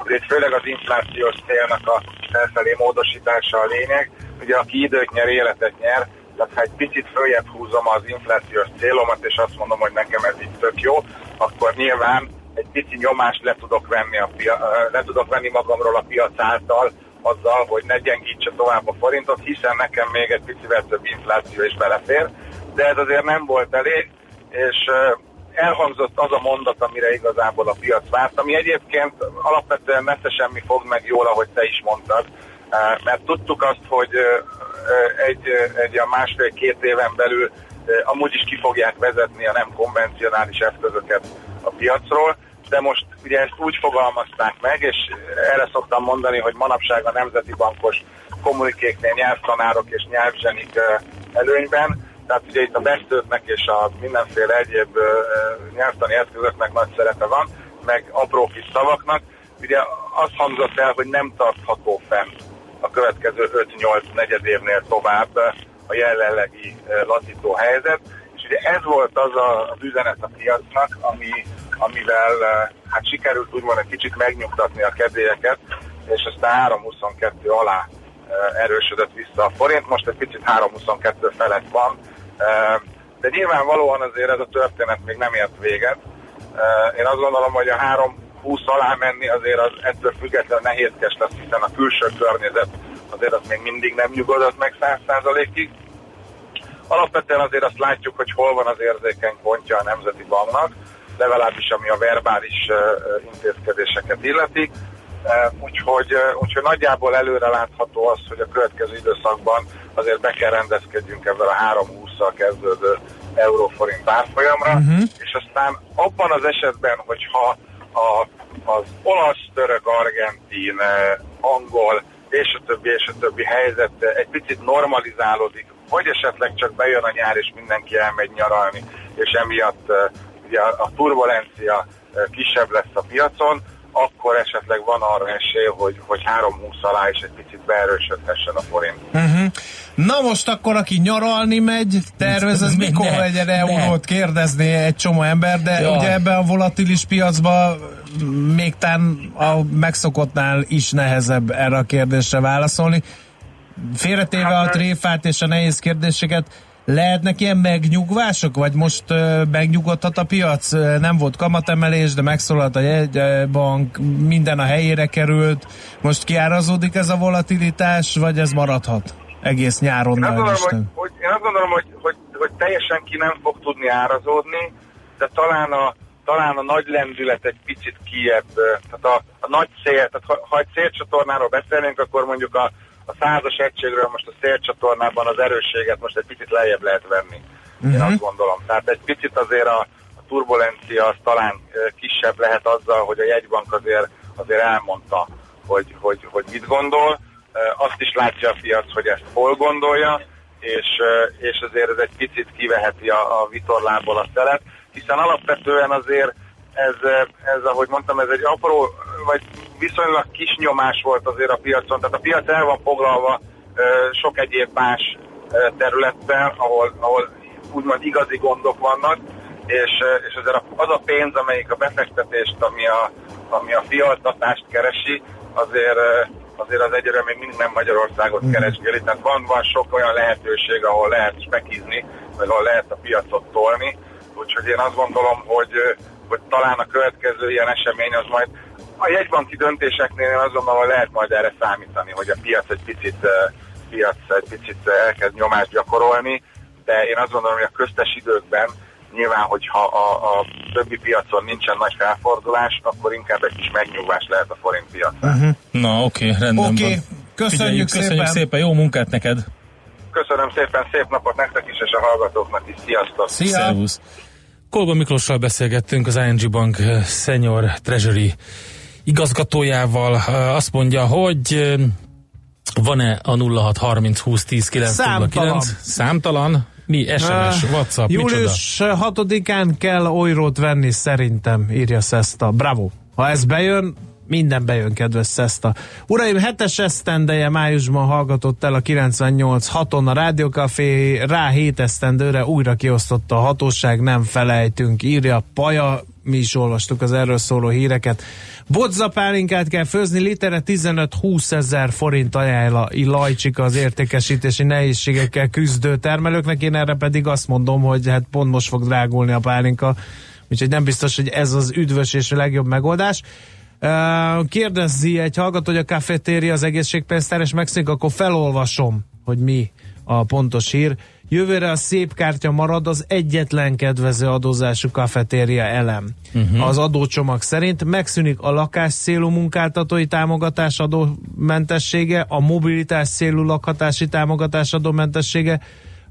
Itt főleg az inflációs célnak a felfelé módosítása a lényeg. Ugye aki időt nyer, életet nyer, tehát ha egy picit följebb húzom az inflációs célomat, és azt mondom, hogy nekem ez így tök jó, akkor nyilván egy pici nyomást le tudok venni, a pia- le tudok venni magamról a piac által, azzal, hogy ne gyengítse tovább a forintot, hiszen nekem még egy picivel több infláció is belefér, de ez azért nem volt elég, és elhangzott az a mondat, amire igazából a piac várt, ami egyébként alapvetően messze semmi fog meg jól, ahogy te is mondtad, mert tudtuk azt, hogy egy, egy a másfél-két éven belül amúgy is ki fogják vezetni a nem konvencionális eszközöket a piacról, de most ugye ezt úgy fogalmazták meg, és erre szoktam mondani, hogy manapság a Nemzeti Bankos kommunikéknél nyelvtanárok és nyelvzsenik előnyben, tehát ugye itt a beszélőknek és a mindenféle egyéb nyelvtani eszközöknek nagy szerepe van, meg apró kis szavaknak. Ugye azt hangzott el, hogy nem tartható fenn a következő 5-8 negyed évnél tovább a jelenlegi lazító helyzet, és ugye ez volt az a, az üzenet a piacnak, ami, amivel hát sikerült úgymond egy kicsit megnyugtatni a kedélyeket, és aztán 3.22 alá erősödött vissza a forint, most egy picit 3.22 felett van, de nyilvánvalóan azért ez a történet még nem ért véget. Én azt gondolom, hogy a 3.20 alá menni azért az ettől függetlenül nehézkes lesz, hiszen a külső környezet azért az még mindig nem nyugodott meg 100%-ig. Alapvetően azért azt látjuk, hogy hol van az érzékeny pontja a Nemzeti Banknak, legalábbis ami a verbális intézkedéseket illeti. Uh, úgyhogy, uh, úgyhogy nagyjából előre látható az, hogy a következő időszakban azért be kell rendezkedjünk ebben a 3-20-szal kezdődő euróforint árfolyamra, uh-huh. és aztán abban az esetben, hogyha a, az olasz, török, argentin, eh, angol és a többi, és a többi helyzet eh, egy picit normalizálódik, vagy esetleg csak bejön a nyár, és mindenki elmegy nyaralni, és emiatt eh, ugye a, turbulencia eh, kisebb lesz a piacon, akkor esetleg van arra esély, hogy, hogy 3-20 alá is egy picit beerősödhessen a forint. Uh-huh. Na most akkor, aki nyaralni megy, tervez, ez mikor ne, legyen eurót kérdezni egy csomó ember, de Jaj. ugye ebben a volatilis piacban még tán a megszokottnál is nehezebb erre a kérdésre válaszolni. Félretéve a tréfát és a nehéz kérdéseket, lehetnek ilyen megnyugvások, vagy most uh, megnyugodhat a piac? Nem volt kamatemelés, de megszólalt a jegybank, minden a helyére került. Most kiárazódik ez a volatilitás, vagy ez maradhat egész nyáron? Én azt gondolom, hogy, hogy, én azt gondolom hogy, hogy, hogy teljesen ki nem fog tudni árazódni, de talán a, talán a nagy lendület egy picit kiebb, tehát a, a nagy cél, tehát ha, ha egy célcsatornáról beszélnénk, akkor mondjuk a, a százas egységről most a célcsatornában az erősséget most egy picit lejjebb lehet venni. Én Mhm. azt gondolom. Tehát egy picit azért a, a turbulencia az talán kisebb lehet azzal, hogy a jegybank azért, azért elmondta, hogy, hogy, hogy mit gondol. Azt is látja a piac, hogy ezt hol gondolja, és, és azért ez egy picit kiveheti a, a vitorlából a szelet, hiszen alapvetően azért ez, ez, ahogy mondtam, ez egy apró, vagy viszonylag kis nyomás volt azért a piacon, tehát a piac el van foglalva sok egyéb más területtel, ahol, ahol úgymond igazi gondok vannak, és, és azért az a pénz, amelyik a befektetést, ami a, ami a fialtatást keresi, azért, azért az egyre még nem Magyarországot keresgéli, tehát van, van sok olyan lehetőség, ahol lehet spekizni, vagy ahol lehet a piacot tolni, úgyhogy én azt gondolom, hogy, hogy talán a következő ilyen esemény az majd a jegybanki döntéseknél én azt gondolom, hogy lehet majd erre számítani, hogy a piac egy picit, piac egy picit elkezd nyomást gyakorolni, de én azt gondolom, hogy a köztes időkben nyilván, hogyha a, a többi piacon nincsen nagy felfordulás, akkor inkább egy kis megnyugvás lehet a forint piac. Na, oké, rendben Oké, van. köszönjük Figyeljük, köszönjük szépen. szépen, jó munkát neked! Köszönöm szépen, szép napot nektek is, és a hallgatóknak is. Sziasztok! Szia! Szervusz! Kolba Miklossal beszélgettünk, az ING Bank eh, Senior Treasury igazgatójával. Eh, Azt mondja, hogy eh, van-e a 0630 20 10 Számtalan. Számtalan? Mi? SMS, Ah, WhatsApp, micsoda? Július 6-án kell olyrót venni szerintem, írja Szeszta. Bravo! Ha ez bejön, minden bejön, kedves Szeszta. Uraim, hetes esztendeje májusban hallgatott el a 98.6-on a Rádiókafé, rá hét esztendőre újra kiosztotta a hatóság, nem felejtünk, írja Paja, mi is olvastuk az erről szóló híreket. Bodzapálinkát kell főzni, litere 15-20 ezer forint ajánl Lajcsika az értékesítési nehézségekkel küzdő termelőknek, én erre pedig azt mondom, hogy hát pont most fog drágulni a pálinka, úgyhogy nem biztos, hogy ez az üdvös és a legjobb megoldás. Kérdezzi egy hallgató, hogy a kafetéria az egészségpénztár, és megszűnik, akkor felolvasom, hogy mi a pontos hír. Jövőre a szép kártya marad az egyetlen kedvező adózású kafetéria elem. Uh-huh. Az adócsomag szerint megszűnik a lakás célú munkáltatói támogatás adómentessége, a mobilitás célú lakhatási támogatás adómentessége,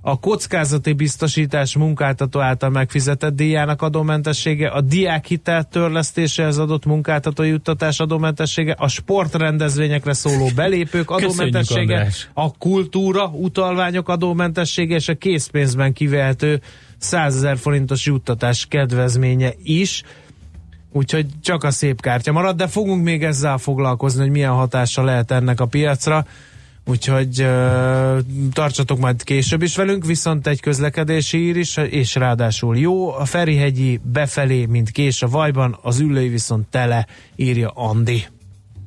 a kockázati biztosítás munkáltató által megfizetett díjának adómentessége, a diákhitel törlesztésehez adott munkáltató juttatás adómentessége, a sportrendezvényekre szóló belépők adómentessége, a kultúra, utalványok adómentessége és a készpénzben kivehető 100 ezer forintos juttatás kedvezménye is. Úgyhogy csak a szép kártya marad, de fogunk még ezzel foglalkozni, hogy milyen hatása lehet ennek a piacra. Úgyhogy uh, tartsatok majd később is velünk, viszont egy közlekedési ír is, és ráadásul jó. A Ferihegyi befelé, mint kés a vajban, az ülői viszont tele, írja Andi.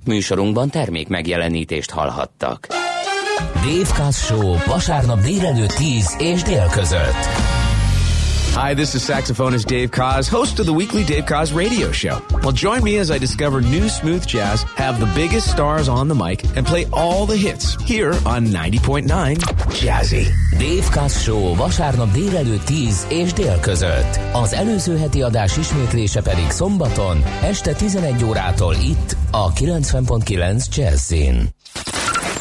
Műsorunkban termék megjelenítést hallhattak. Dave Kass Show vasárnap délelőtt 10 és dél között. Hi, this is saxophonist Dave Kaz, host of the weekly Dave Kaz radio show. Well, join me as I discover new smooth jazz, have the biggest stars on the mic, and play all the hits here on 90.9 Jazzy. Dave Kass Show vasárnap délelőtt 10 és dél között. Az előző heti adás ismétlése pedig szombaton este 11 órától itt a 90.9 Jazzin.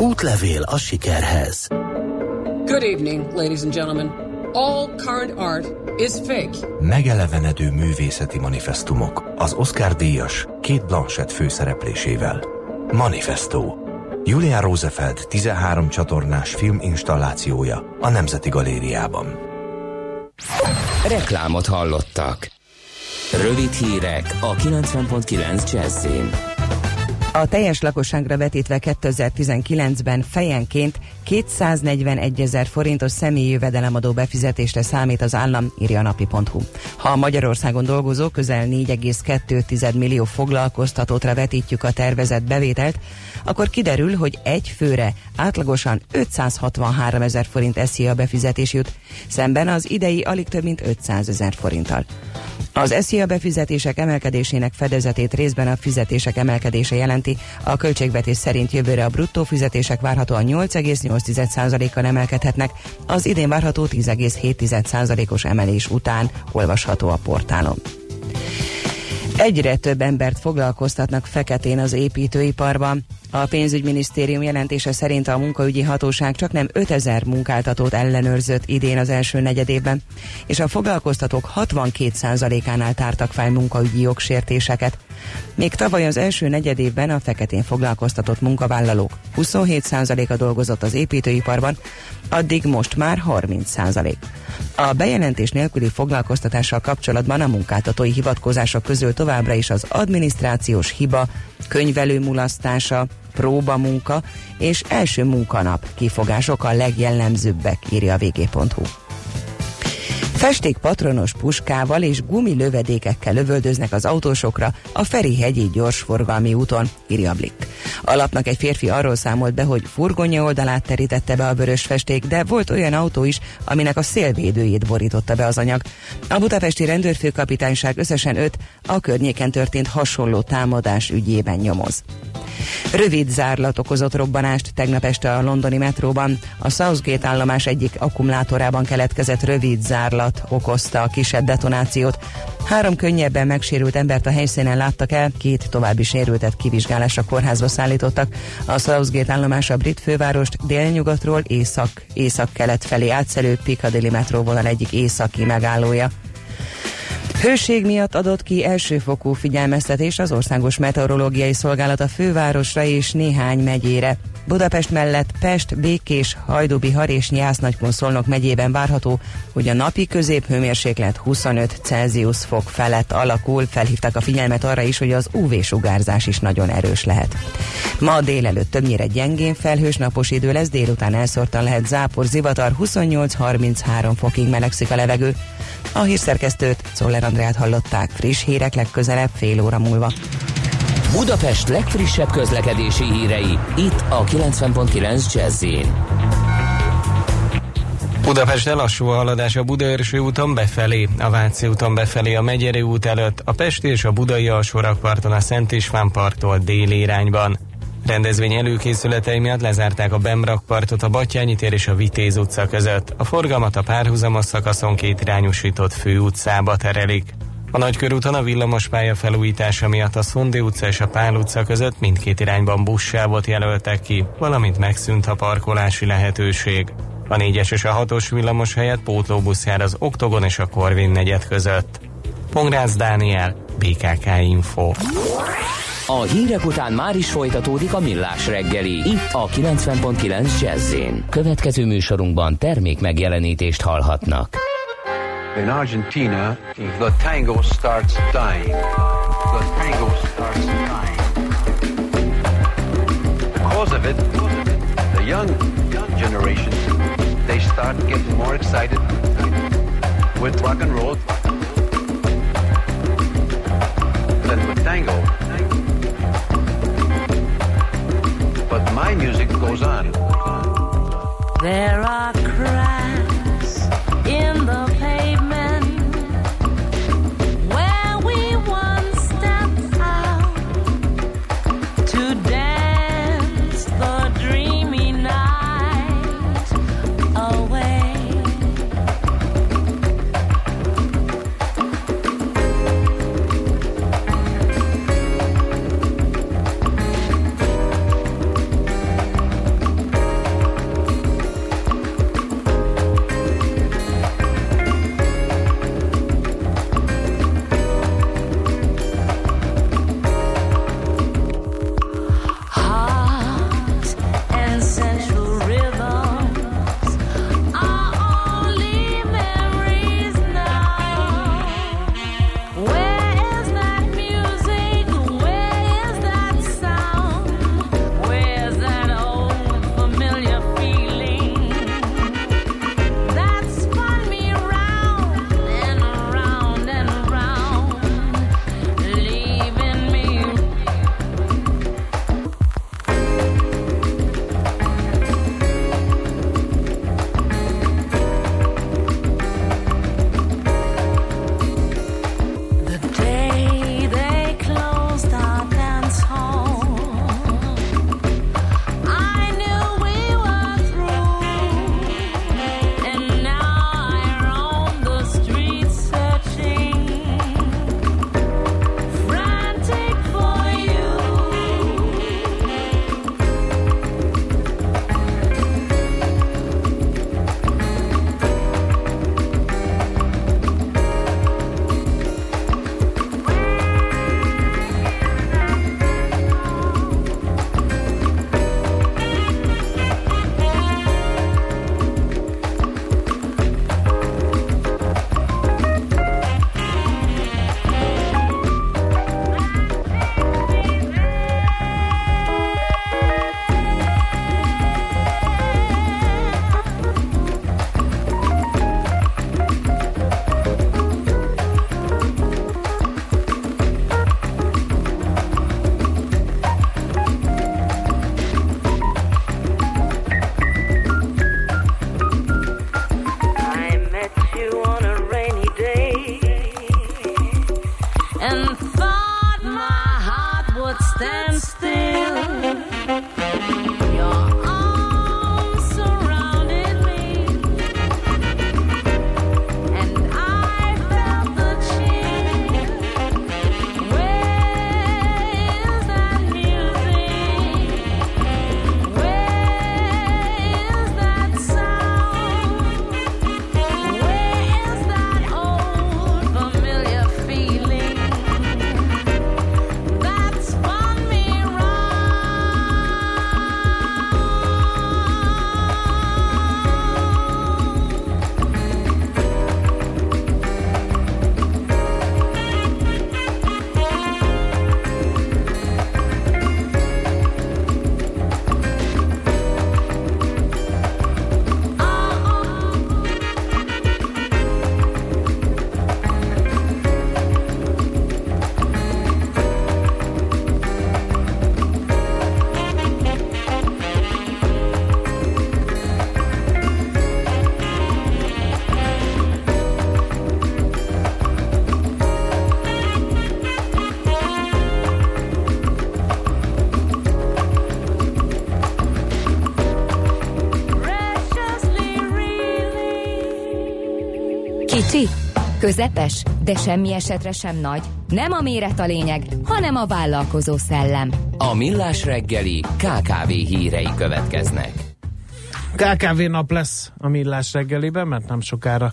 Útlevél a sikerhez. Good evening, ladies and gentlemen. All current art is fake. Megelevenedő művészeti manifestumok az Oscar díjas Kate Blanchett főszereplésével. Manifesto. Julia Rosefeld 13 csatornás filminstallációja a Nemzeti Galériában. Reklámot hallottak. Rövid hírek a 90.9 Jazzin. A teljes lakosságra vetítve 2019-ben fejenként 241 ezer forintos személyi jövedelemadó befizetésre számít az állam, írja a napi.hu. Ha a Magyarországon dolgozó közel 4,2 millió foglalkoztatótra vetítjük a tervezett bevételt, akkor kiderül, hogy egy főre átlagosan 563 ezer forint SZIA befizetés jut, szemben az idei alig több mint 500 ezer forinttal. Az SZIA befizetések emelkedésének fedezetét részben a fizetések emelkedése jelenti. A költségvetés szerint jövőre a bruttó fizetések várhatóan 8,8%-kal emelkedhetnek, az idén várható 10,7%-os emelés után olvasható a portálon. Egyre több embert foglalkoztatnak feketén az építőiparban. A pénzügyminisztérium jelentése szerint a munkaügyi hatóság csak nem 5000 munkáltatót ellenőrzött idén az első negyedében, és a foglalkoztatók 62%-ánál tártak fel munkaügyi jogsértéseket. Még tavaly az első negyedévben a feketén foglalkoztatott munkavállalók 27%-a dolgozott az építőiparban, addig most már 30%. A bejelentés nélküli foglalkoztatással kapcsolatban a munkáltatói hivatkozások közül továbbra is az adminisztrációs hiba, könyvelő mulasztása, próbamunka és első munkanap kifogások a legjellemzőbbek, írja a vg.hu. Festék patronos puskával és gumilövedékekkel lövöldöznek az autósokra a Ferihegyi gyorsforgalmi úton, írja Blick. Alapnak egy férfi arról számolt be, hogy furgonja oldalát terítette be a vörös festék, de volt olyan autó is, aminek a szélvédőjét borította be az anyag. A budapesti rendőrfőkapitányság összesen öt a környéken történt hasonló támadás ügyében nyomoz. Rövid zárlat okozott robbanást tegnap este a londoni metróban. A Southgate állomás egyik akkumulátorában keletkezett rövid zárlat okozta a kisebb detonációt. Három könnyebben megsérült embert a helyszínen láttak el, két további sérültet kivizsgálásra kórházba szállítottak. A Southgate állomás a brit fővárost délnyugatról észak, észak-kelet felé átszelő Piccadilly metróvonal egyik északi megállója. Hőség miatt adott ki elsőfokú figyelmeztetés az Országos Meteorológiai Szolgálat a fővárosra és néhány megyére. Budapest mellett Pest, Békés, Hajdubihar és Nyász-Nagykun-Szolnok megyében várható, hogy a napi középhőmérséklet 25 Celsius fok felett alakul. Felhívták a figyelmet arra is, hogy az UV-sugárzás is nagyon erős lehet. Ma délelőtt többnyire gyengén felhős napos idő lesz, délután elszórtan lehet zápor, zivatar, 28-33 fokig melegszik a levegő. A hírszerkesztőt, Czoller Andrát hallották, friss hírek legközelebb fél óra múlva. Budapest legfrissebb közlekedési hírei, itt a 90.9 jazz Budapesten lassú a haladás a Budaörső úton befelé, a Váci úton befelé a Megyeri út előtt, a Pesti és a Budai alsórakparton a Szent István parttól déli irányban. Rendezvény előkészületei miatt lezárták a Bemrak partot a Batyányi tér és a Vitéz utca között. A forgalmat a párhuzamos szakaszon két irányosított fő utcába terelik. A Nagykörúton a villamospálya felújítása miatt a Szondi utca és a Pál utca között mindkét irányban buszsávot jelöltek ki, valamint megszűnt a parkolási lehetőség. A 4-es és a 6-os villamos helyett pótlóbusz jár az Oktogon és a Korvin negyed között. Pongrácz Dániel, BKK Info. A hírek után már is folytatódik a millás reggeli, itt a 90.9 jazz Következő műsorunkban termék megjelenítést hallhatnak. In Argentina, the tango starts dying. The tango starts dying. Because of it, the young, young generation, they start getting more excited with rock and roll than with tango. But my music goes on. There are cracks Közepes, de semmi esetre sem nagy. Nem a méret a lényeg, hanem a vállalkozó szellem. A Millás reggeli KKV hírei következnek. KKV nap lesz a millás reggeliben, mert nem sokára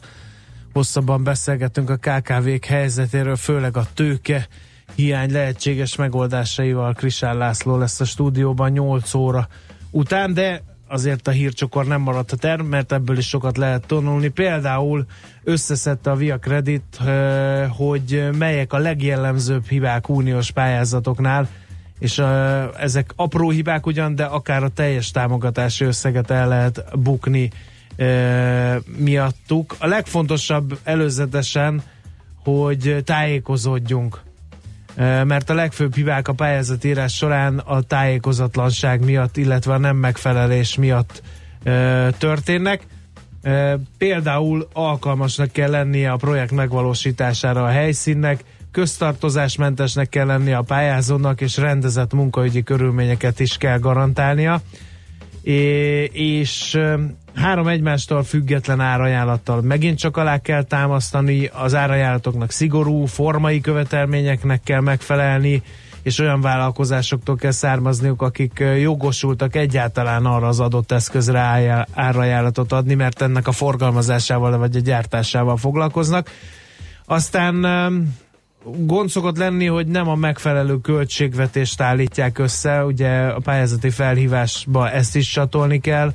hosszabban beszélgetünk a KKV-k helyzetéről, főleg a tőke hiány lehetséges megoldásaival. Krisán László lesz a stúdióban 8 óra után, de azért a hírcsokor nem maradhat el, mert ebből is sokat lehet tanulni. Például összeszedte a Via Credit, hogy melyek a legjellemzőbb hibák uniós pályázatoknál, és ezek apró hibák ugyan, de akár a teljes támogatási összeget el lehet bukni miattuk. A legfontosabb előzetesen, hogy tájékozódjunk, mert a legfőbb hibák a pályázatírás során a tájékozatlanság miatt, illetve a nem megfelelés miatt történnek. Például alkalmasnak kell lennie a projekt megvalósítására a helyszínnek, köztartozásmentesnek kell lennie a pályázónak, és rendezett munkaügyi körülményeket is kell garantálnia. És három egymástól független árajánlattal megint csak alá kell támasztani, az árajánlatoknak szigorú formai követelményeknek kell megfelelni, és olyan vállalkozásoktól kell származniuk, akik jogosultak egyáltalán arra az adott eszközre árajánlatot adni, mert ennek a forgalmazásával vagy a gyártásával foglalkoznak. Aztán gond szokott lenni, hogy nem a megfelelő költségvetést állítják össze, ugye a pályázati felhívásba ezt is csatolni kell,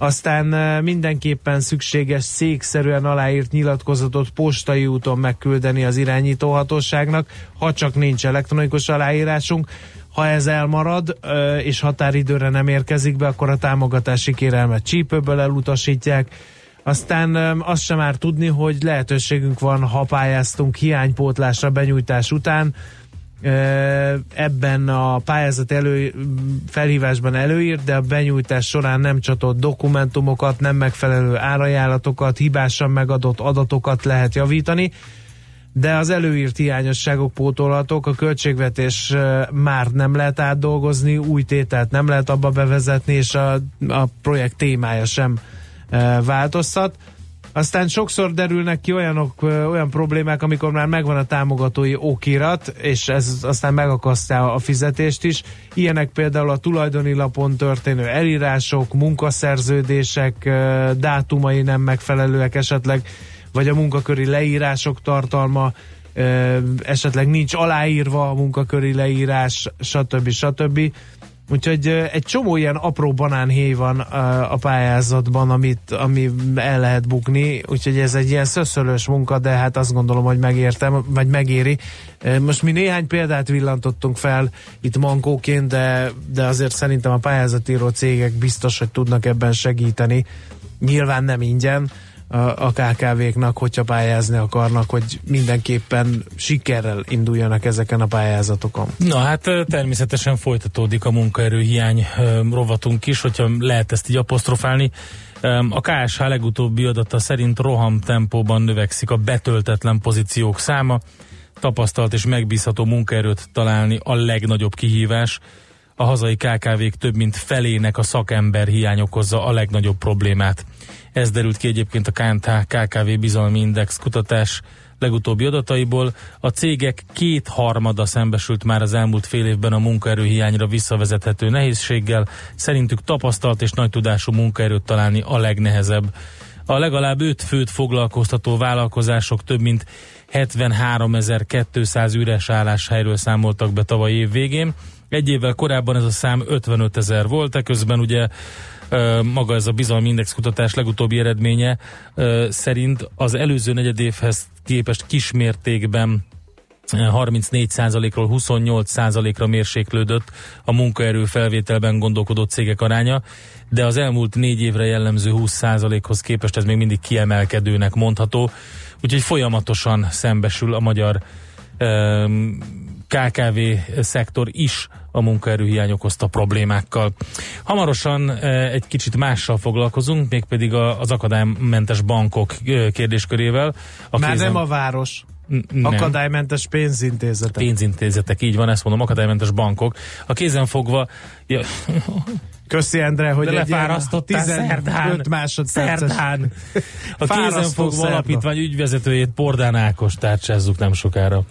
aztán eh, mindenképpen szükséges székszerűen aláírt nyilatkozatot postai úton megküldeni az irányítóhatóságnak, ha csak nincs elektronikus aláírásunk. Ha ez elmarad, eh, és határidőre nem érkezik be, akkor a támogatási kérelmet csípőből elutasítják, aztán azt sem már tudni, hogy lehetőségünk van, ha pályáztunk hiánypótlásra benyújtás után, ebben a pályázat elő, felhívásban előírt, de a benyújtás során nem csatolt dokumentumokat, nem megfelelő árajánlatokat, hibásan megadott adatokat lehet javítani, de az előírt hiányosságok pótolhatók, a költségvetés már nem lehet átdolgozni, új tételt nem lehet abba bevezetni, és a, a projekt témája sem ö, változtat. Aztán sokszor derülnek ki olyanok, ö, olyan problémák, amikor már megvan a támogatói okirat, és ez aztán megakasztja a fizetést is. Ilyenek például a tulajdoni lapon történő elírások, munkaszerződések, ö, dátumai nem megfelelőek esetleg, vagy a munkaköri leírások tartalma, esetleg nincs aláírva a munkaköri leírás, stb. stb. Úgyhogy egy csomó ilyen apró banánhéj van a pályázatban, amit, ami el lehet bukni, úgyhogy ez egy ilyen szöszölős munka, de hát azt gondolom, hogy megértem, vagy megéri. Most mi néhány példát villantottunk fel itt mankóként, de, de azért szerintem a pályázatíró cégek biztos, hogy tudnak ebben segíteni. Nyilván nem ingyen, a, KKV-knak, hogyha pályázni akarnak, hogy mindenképpen sikerrel induljanak ezeken a pályázatokon. Na hát természetesen folytatódik a munkaerőhiány rovatunk is, hogyha lehet ezt így apostrofálni. A KSH legutóbbi adata szerint roham tempóban növekszik a betöltetlen pozíciók száma, tapasztalt és megbízható munkaerőt találni a legnagyobb kihívás. A hazai KKV-k több mint felének a szakember hiány okozza a legnagyobb problémát. Ez derült ki egyébként a KNTH KKV Bizalmi Index kutatás legutóbbi adataiból. A cégek kétharmada szembesült már az elmúlt fél évben a munkaerőhiányra visszavezethető nehézséggel. Szerintük tapasztalt és nagy tudású munkaerőt találni a legnehezebb. A legalább öt főt foglalkoztató vállalkozások több mint 73.200 üres álláshelyről számoltak be tavaly év végén. Egy évvel korábban ez a szám 55 ezer volt, eközben ugye ö, maga ez a bizalmi index kutatás legutóbbi eredménye szerint az előző negyedévhez képest kismértékben 34%-ról 28%-ra mérséklődött a munkaerő felvételben gondolkodó cégek aránya, de az elmúlt négy évre jellemző 20%-hoz képest ez még mindig kiemelkedőnek mondható, úgyhogy folyamatosan szembesül a magyar um, KKV szektor is a munkaerőhiány okozta problémákkal. Hamarosan e, egy kicsit mással foglalkozunk, mégpedig az akadálymentes bankok e, kérdéskörével. A Már kézen... nem a város. Nem. Akadálymentes pénzintézetek. Pénzintézetek, így van, ezt mondom, akadálymentes bankok. A kézen fogva... Ja. Köszi Endre, hogy lefárasztottál 15. Szerdán. A kézenfogva alapítvány ügyvezetőjét Pordán Ákos tárcsázzuk nem sokára.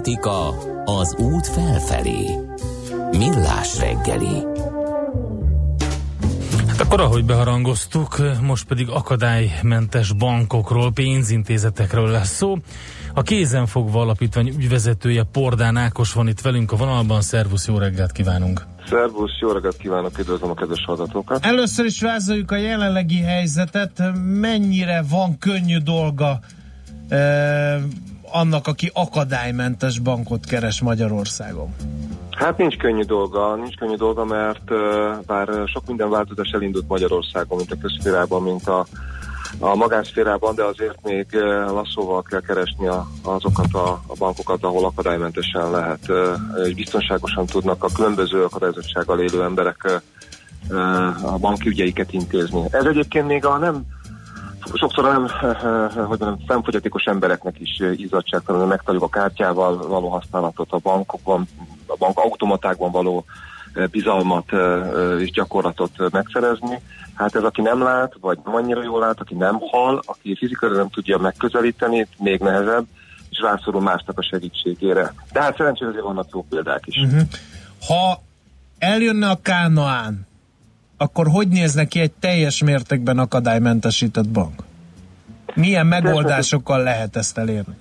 Politika az út felfelé. Millás reggeli. Hát akkor ahogy beharangoztuk, most pedig akadálymentes bankokról, pénzintézetekről lesz szó. A kézenfogva alapítvány ügyvezetője Pordán Ákos van itt velünk a vonalban. Szervusz, jó reggelt kívánunk! Szervusz, jó reggelt kívánok, üdvözlöm a kedves hallgatókat! Először is vázoljuk a jelenlegi helyzetet, mennyire van könnyű dolga eh, annak, aki akadálymentes bankot keres Magyarországon? Hát nincs könnyű dolga, nincs könnyű dolga, mert bár sok minden változás elindult Magyarországon, mint a közférában, mint a, a magánszférában, de azért még lasszóval kell keresni a, azokat a, a bankokat, ahol akadálymentesen lehet, és biztonságosan tudnak a különböző akadályozottsággal élő emberek a banki ügyeiket intézni. Ez egyébként még a nem sokszor olyan, eh, eh, eh, hogy mondjam, szemfogyatékos embereknek is izzadságtalanul megtaláljuk a kártyával való használatot, a bankokban, a bank automatákban való bizalmat és gyakorlatot megszerezni. Hát ez, aki nem lát, vagy nem annyira jól lát, aki nem hal, aki fizikailag nem tudja megközelíteni, még nehezebb, és rászorul másnak a segítségére. De hát szerencsére azért vannak jó példák is. Uh-huh. Ha eljönne a Kánaán, akkor hogy nézne ki egy teljes mértékben akadálymentesített bank? Milyen megoldásokkal lehet ezt elérni?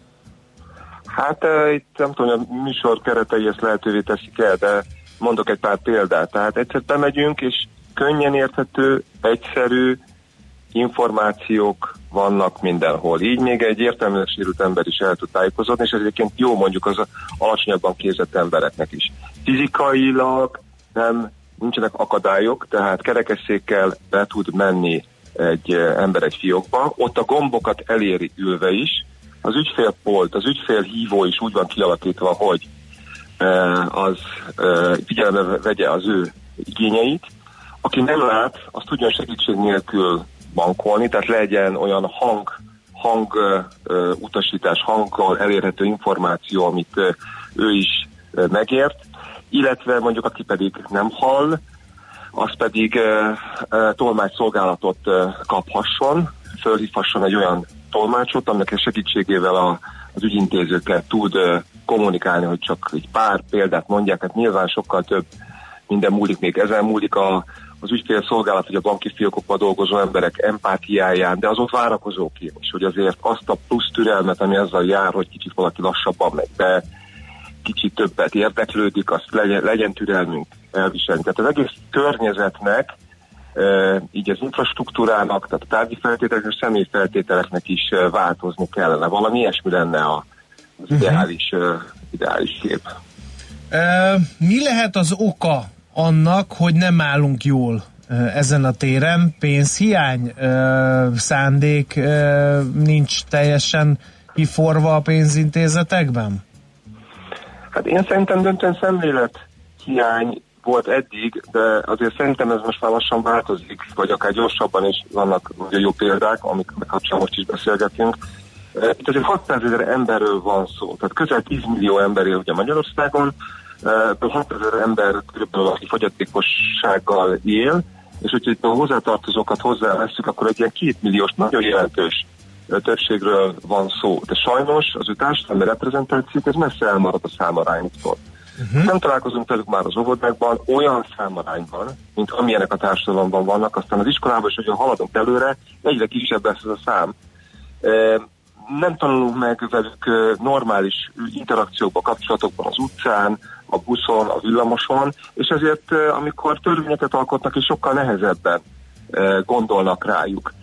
Hát uh, itt nem tudom, hogy a műsor keretei ezt lehetővé teszik el, de mondok egy pár példát. Tehát egyszer bemegyünk, és könnyen érthető, egyszerű információk vannak mindenhol. Így még egy értelmileg sérült ember is el tud tájékozódni, és ez egyébként jó mondjuk az alacsonyabban képzett embereknek is. Fizikailag nem nincsenek akadályok, tehát kerekesszékkel be tud menni egy eh, ember egy fiókba, ott a gombokat eléri ülve is, az ügyfélpolt, az ügyfélhívó is úgy van kialakítva, hogy eh, az eh, figyelembe vegye az ő igényeit. Aki nem lát, az tudjon segítség nélkül bankolni, tehát legyen olyan hang, hang utasítás, hanggal elérhető információ, amit ő is megért, illetve mondjuk aki pedig nem hall, az pedig uh, uh, tolmácsszolgálatot uh, kaphasson, fölhívhasson egy olyan tolmácsot, aminek a segítségével a, az ügyintézőkkel tud uh, kommunikálni, hogy csak egy pár példát mondják, hát nyilván sokkal több minden múlik még ezen múlik a, az ügyfélszolgálat, hogy a banki fiókokban dolgozó emberek empátiáján, de az ott várakozóké is, hogy azért azt a plusz türelmet, ami azzal jár, hogy kicsit valaki lassabban megy be, kicsit többet érdeklődik, azt legyen, legyen türelmünk elviselni. Tehát az egész környezetnek, így az infrastruktúrának, tehát a tárgyi feltételeknek, a személy feltételeknek is változni kellene. Valami ilyesmi lenne a, az ideális, e, ideális kép. Mi lehet az oka annak, hogy nem állunk jól ezen a téren? Pénzhiány, szándék nincs teljesen kiforva a pénzintézetekben? Hát én szerintem döntően szemlélet hiány volt eddig, de azért szerintem ez most már lassan változik, vagy akár gyorsabban is vannak ugye jó példák, amik kapcsán most is beszélgetünk. Itt azért 600 ezer emberről van szó, tehát közel 10 millió ember él ugye Magyarországon, e, ebből 6 ezer ember körülbelül, aki fogyatékossággal él, és hogyha itt a hozzátartozókat hozzáveszünk, akkor egy ilyen két milliós, nagyon jelentős többségről van szó. De sajnos az ő társadalmi reprezentációk ez messze elmarad a számarányuktól. Uh-huh. Nem találkozunk velük már az óvodákban olyan számarányban, mint amilyenek a társadalomban vannak, aztán az iskolában is, hogyha haladunk előre, egyre kisebb lesz ez a szám. Nem tanulunk meg velük normális interakciókban, kapcsolatokban az utcán, a buszon, a villamoson, és ezért amikor törvényeket alkotnak, és sokkal nehezebben gondolnak rájuk.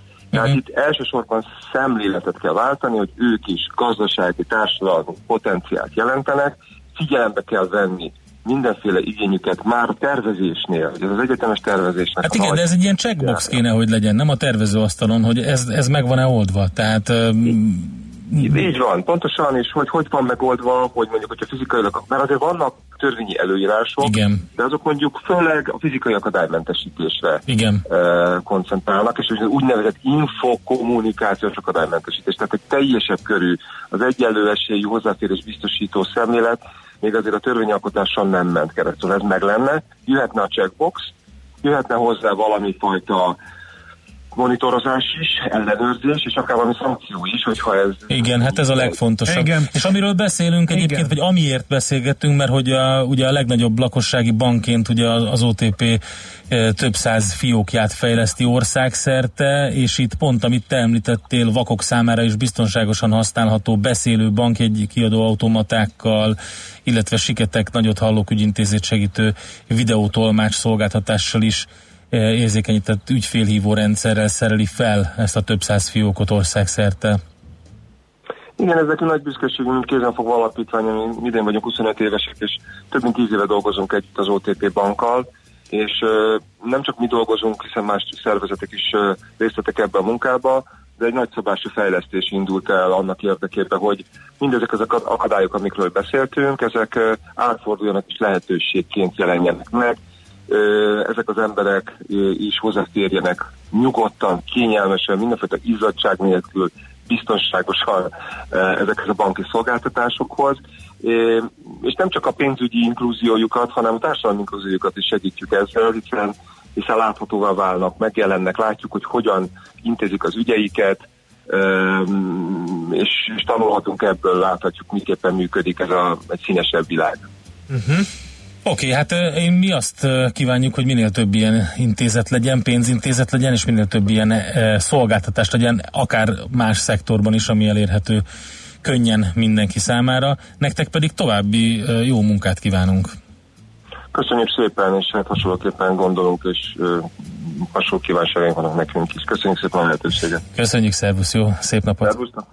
Tehát itt elsősorban szemléletet kell váltani, hogy ők is gazdasági, társadalmi potenciált jelentenek, figyelembe kell venni mindenféle igényüket már tervezésnél, ez az egyetemes tervezésnek Hát igen, de ez egy ilyen checkbox kéne, hogy legyen, nem a tervezőasztalon, hogy ez, ez meg van-e oldva. Tehát um, Így van, pontosan, és hogy hogy van megoldva, hogy mondjuk, hogyha fizikailag, mert azért vannak törvényi előírások, Igen. de azok mondjuk főleg a fizikai akadálymentesítésre Igen. koncentrálnak, és az úgynevezett infokommunikációs akadálymentesítés, tehát egy teljesebb körű, az egyenlő esélyű hozzáférés biztosító szemlélet, még azért a törvényalkotáson nem ment keresztül, ez meg lenne, jöhetne a checkbox, jöhetne hozzá valami fajta monitorozás is, ellenőrzés, és akár valami szankció is, hogyha ez... Igen, hát ez a legfontosabb. Igen. És amiről beszélünk egyébként, Igen. vagy amiért beszélgettünk, mert hogy a, ugye a legnagyobb lakossági bankként ugye az OTP e, több száz fiókját fejleszti országszerte, és itt pont, amit te említettél, vakok számára is biztonságosan használható beszélő bankjegy kiadó automatákkal, illetve siketek nagyot hallók ügyintézét segítő videótolmács szolgáltatással is érzékenyített ügyfélhívó rendszerrel szereli fel ezt a több száz fiókot országszerte. Igen, ez nekünk nagy büszkeség, mint kézenfogva alapítvány, ami idén vagyunk 25 évesek, és több mint 10 éve dolgozunk együtt az OTP bankkal, és ö, nem csak mi dolgozunk, hiszen más szervezetek is ö, részt vettek ebbe a munkába, de egy nagyszabású fejlesztés indult el annak érdekében, hogy mindezek az akad- akadályok, amikről beszéltünk, ezek átforduljanak és lehetőségként jelenjenek meg, ezek az emberek is hozzáférjenek nyugodtan, kényelmesen, mindenféle izzadság nélkül, biztonságosan ezekhez a banki szolgáltatásokhoz. És nem csak a pénzügyi inkluziójukat, hanem a társadalmi inkluziójukat is segítjük ezzel, hiszen, hiszen láthatóvá válnak, megjelennek, látjuk, hogy hogyan intézik az ügyeiket, és, és tanulhatunk ebből, láthatjuk, miképpen működik ez a, egy színesebb világ. Uh-huh. Oké, okay, hát én mi azt kívánjuk, hogy minél több ilyen intézet legyen, pénzintézet legyen, és minél több ilyen ö, szolgáltatás legyen, akár más szektorban is, ami elérhető könnyen mindenki számára. Nektek pedig további jó munkát kívánunk. Köszönjük szépen, és hát hasonlóképpen gondolunk, és hasonló kívánságaink vannak nekünk is. Köszönjük szépen a lehetőséget. Köszönjük, szervusz, jó, szép napot! Szervusztok!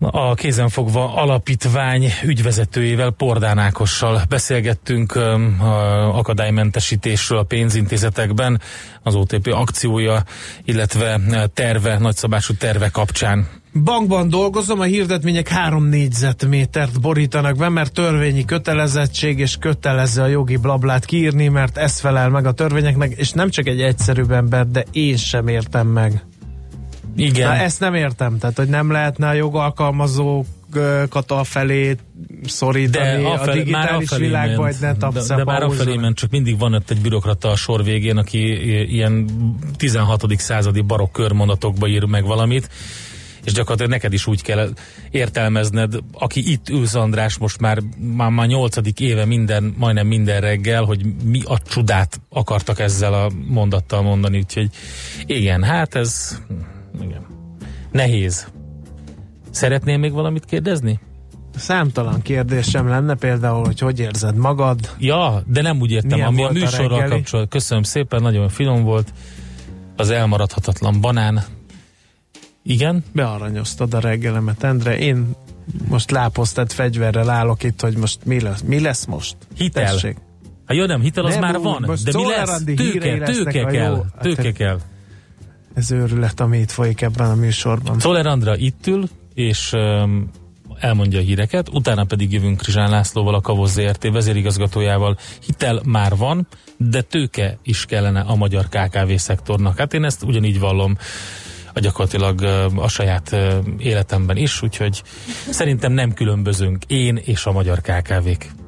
A kézenfogva alapítvány ügyvezetőjével, Pordán Ákossal beszélgettünk a akadálymentesítésről a pénzintézetekben, az OTP akciója, illetve terve, nagyszabású terve kapcsán. Bankban dolgozom, a hirdetmények három négyzetmétert borítanak be, mert törvényi kötelezettség, és kötelező a jogi blablát kiírni, mert ez felel meg a törvényeknek, és nem csak egy egyszerűbb ember, de én sem értem meg. Igen. Na, ezt nem értem, tehát hogy nem lehetne a jogalkalmazókat afelé szorítani a, afelé- digitális afelé világba, hogy ne de, de már afelé ment, csak mindig van ott egy bürokrata a sor végén, aki ilyen 16. századi barokk körmondatokba ír meg valamit, és gyakorlatilag neked is úgy kell értelmezned, aki itt ülsz András most már, már, már 8. éve minden, majdnem minden reggel, hogy mi a csodát akartak ezzel a mondattal mondani, úgyhogy igen, hát ez igen. nehéz. Szeretnél még valamit kérdezni? Számtalan kérdésem lenne például, hogy hogy érzed magad? Ja, de nem úgy értem, Milyen ami a a műsorral reggeli? kapcsolat. Köszönöm szépen, nagyon finom volt. Az elmaradhatatlan banán. Igen? Bearanyoztad a reggelemet, Endre. Én most láposztett fegyverrel állok itt, hogy most mi lesz, mi lesz most? Hitel. Tessék. Hát jó, nem, hitel az Nem már úgy, van. De mi lesz? Tőke, tőke a kell. jó- Tőke hát- kell. Ez őrület, ami itt folyik ebben a műsorban. Czoller Andra itt ül, és um, elmondja a híreket, utána pedig jövünk Krizsán Lászlóval, a Kavoz ZRT vezérigazgatójával. Hitel már van, de tőke is kellene a magyar KKV szektornak. Hát én ezt ugyanígy vallom a gyakorlatilag a saját életemben is, úgyhogy szerintem nem különbözünk én és a magyar KKV-k.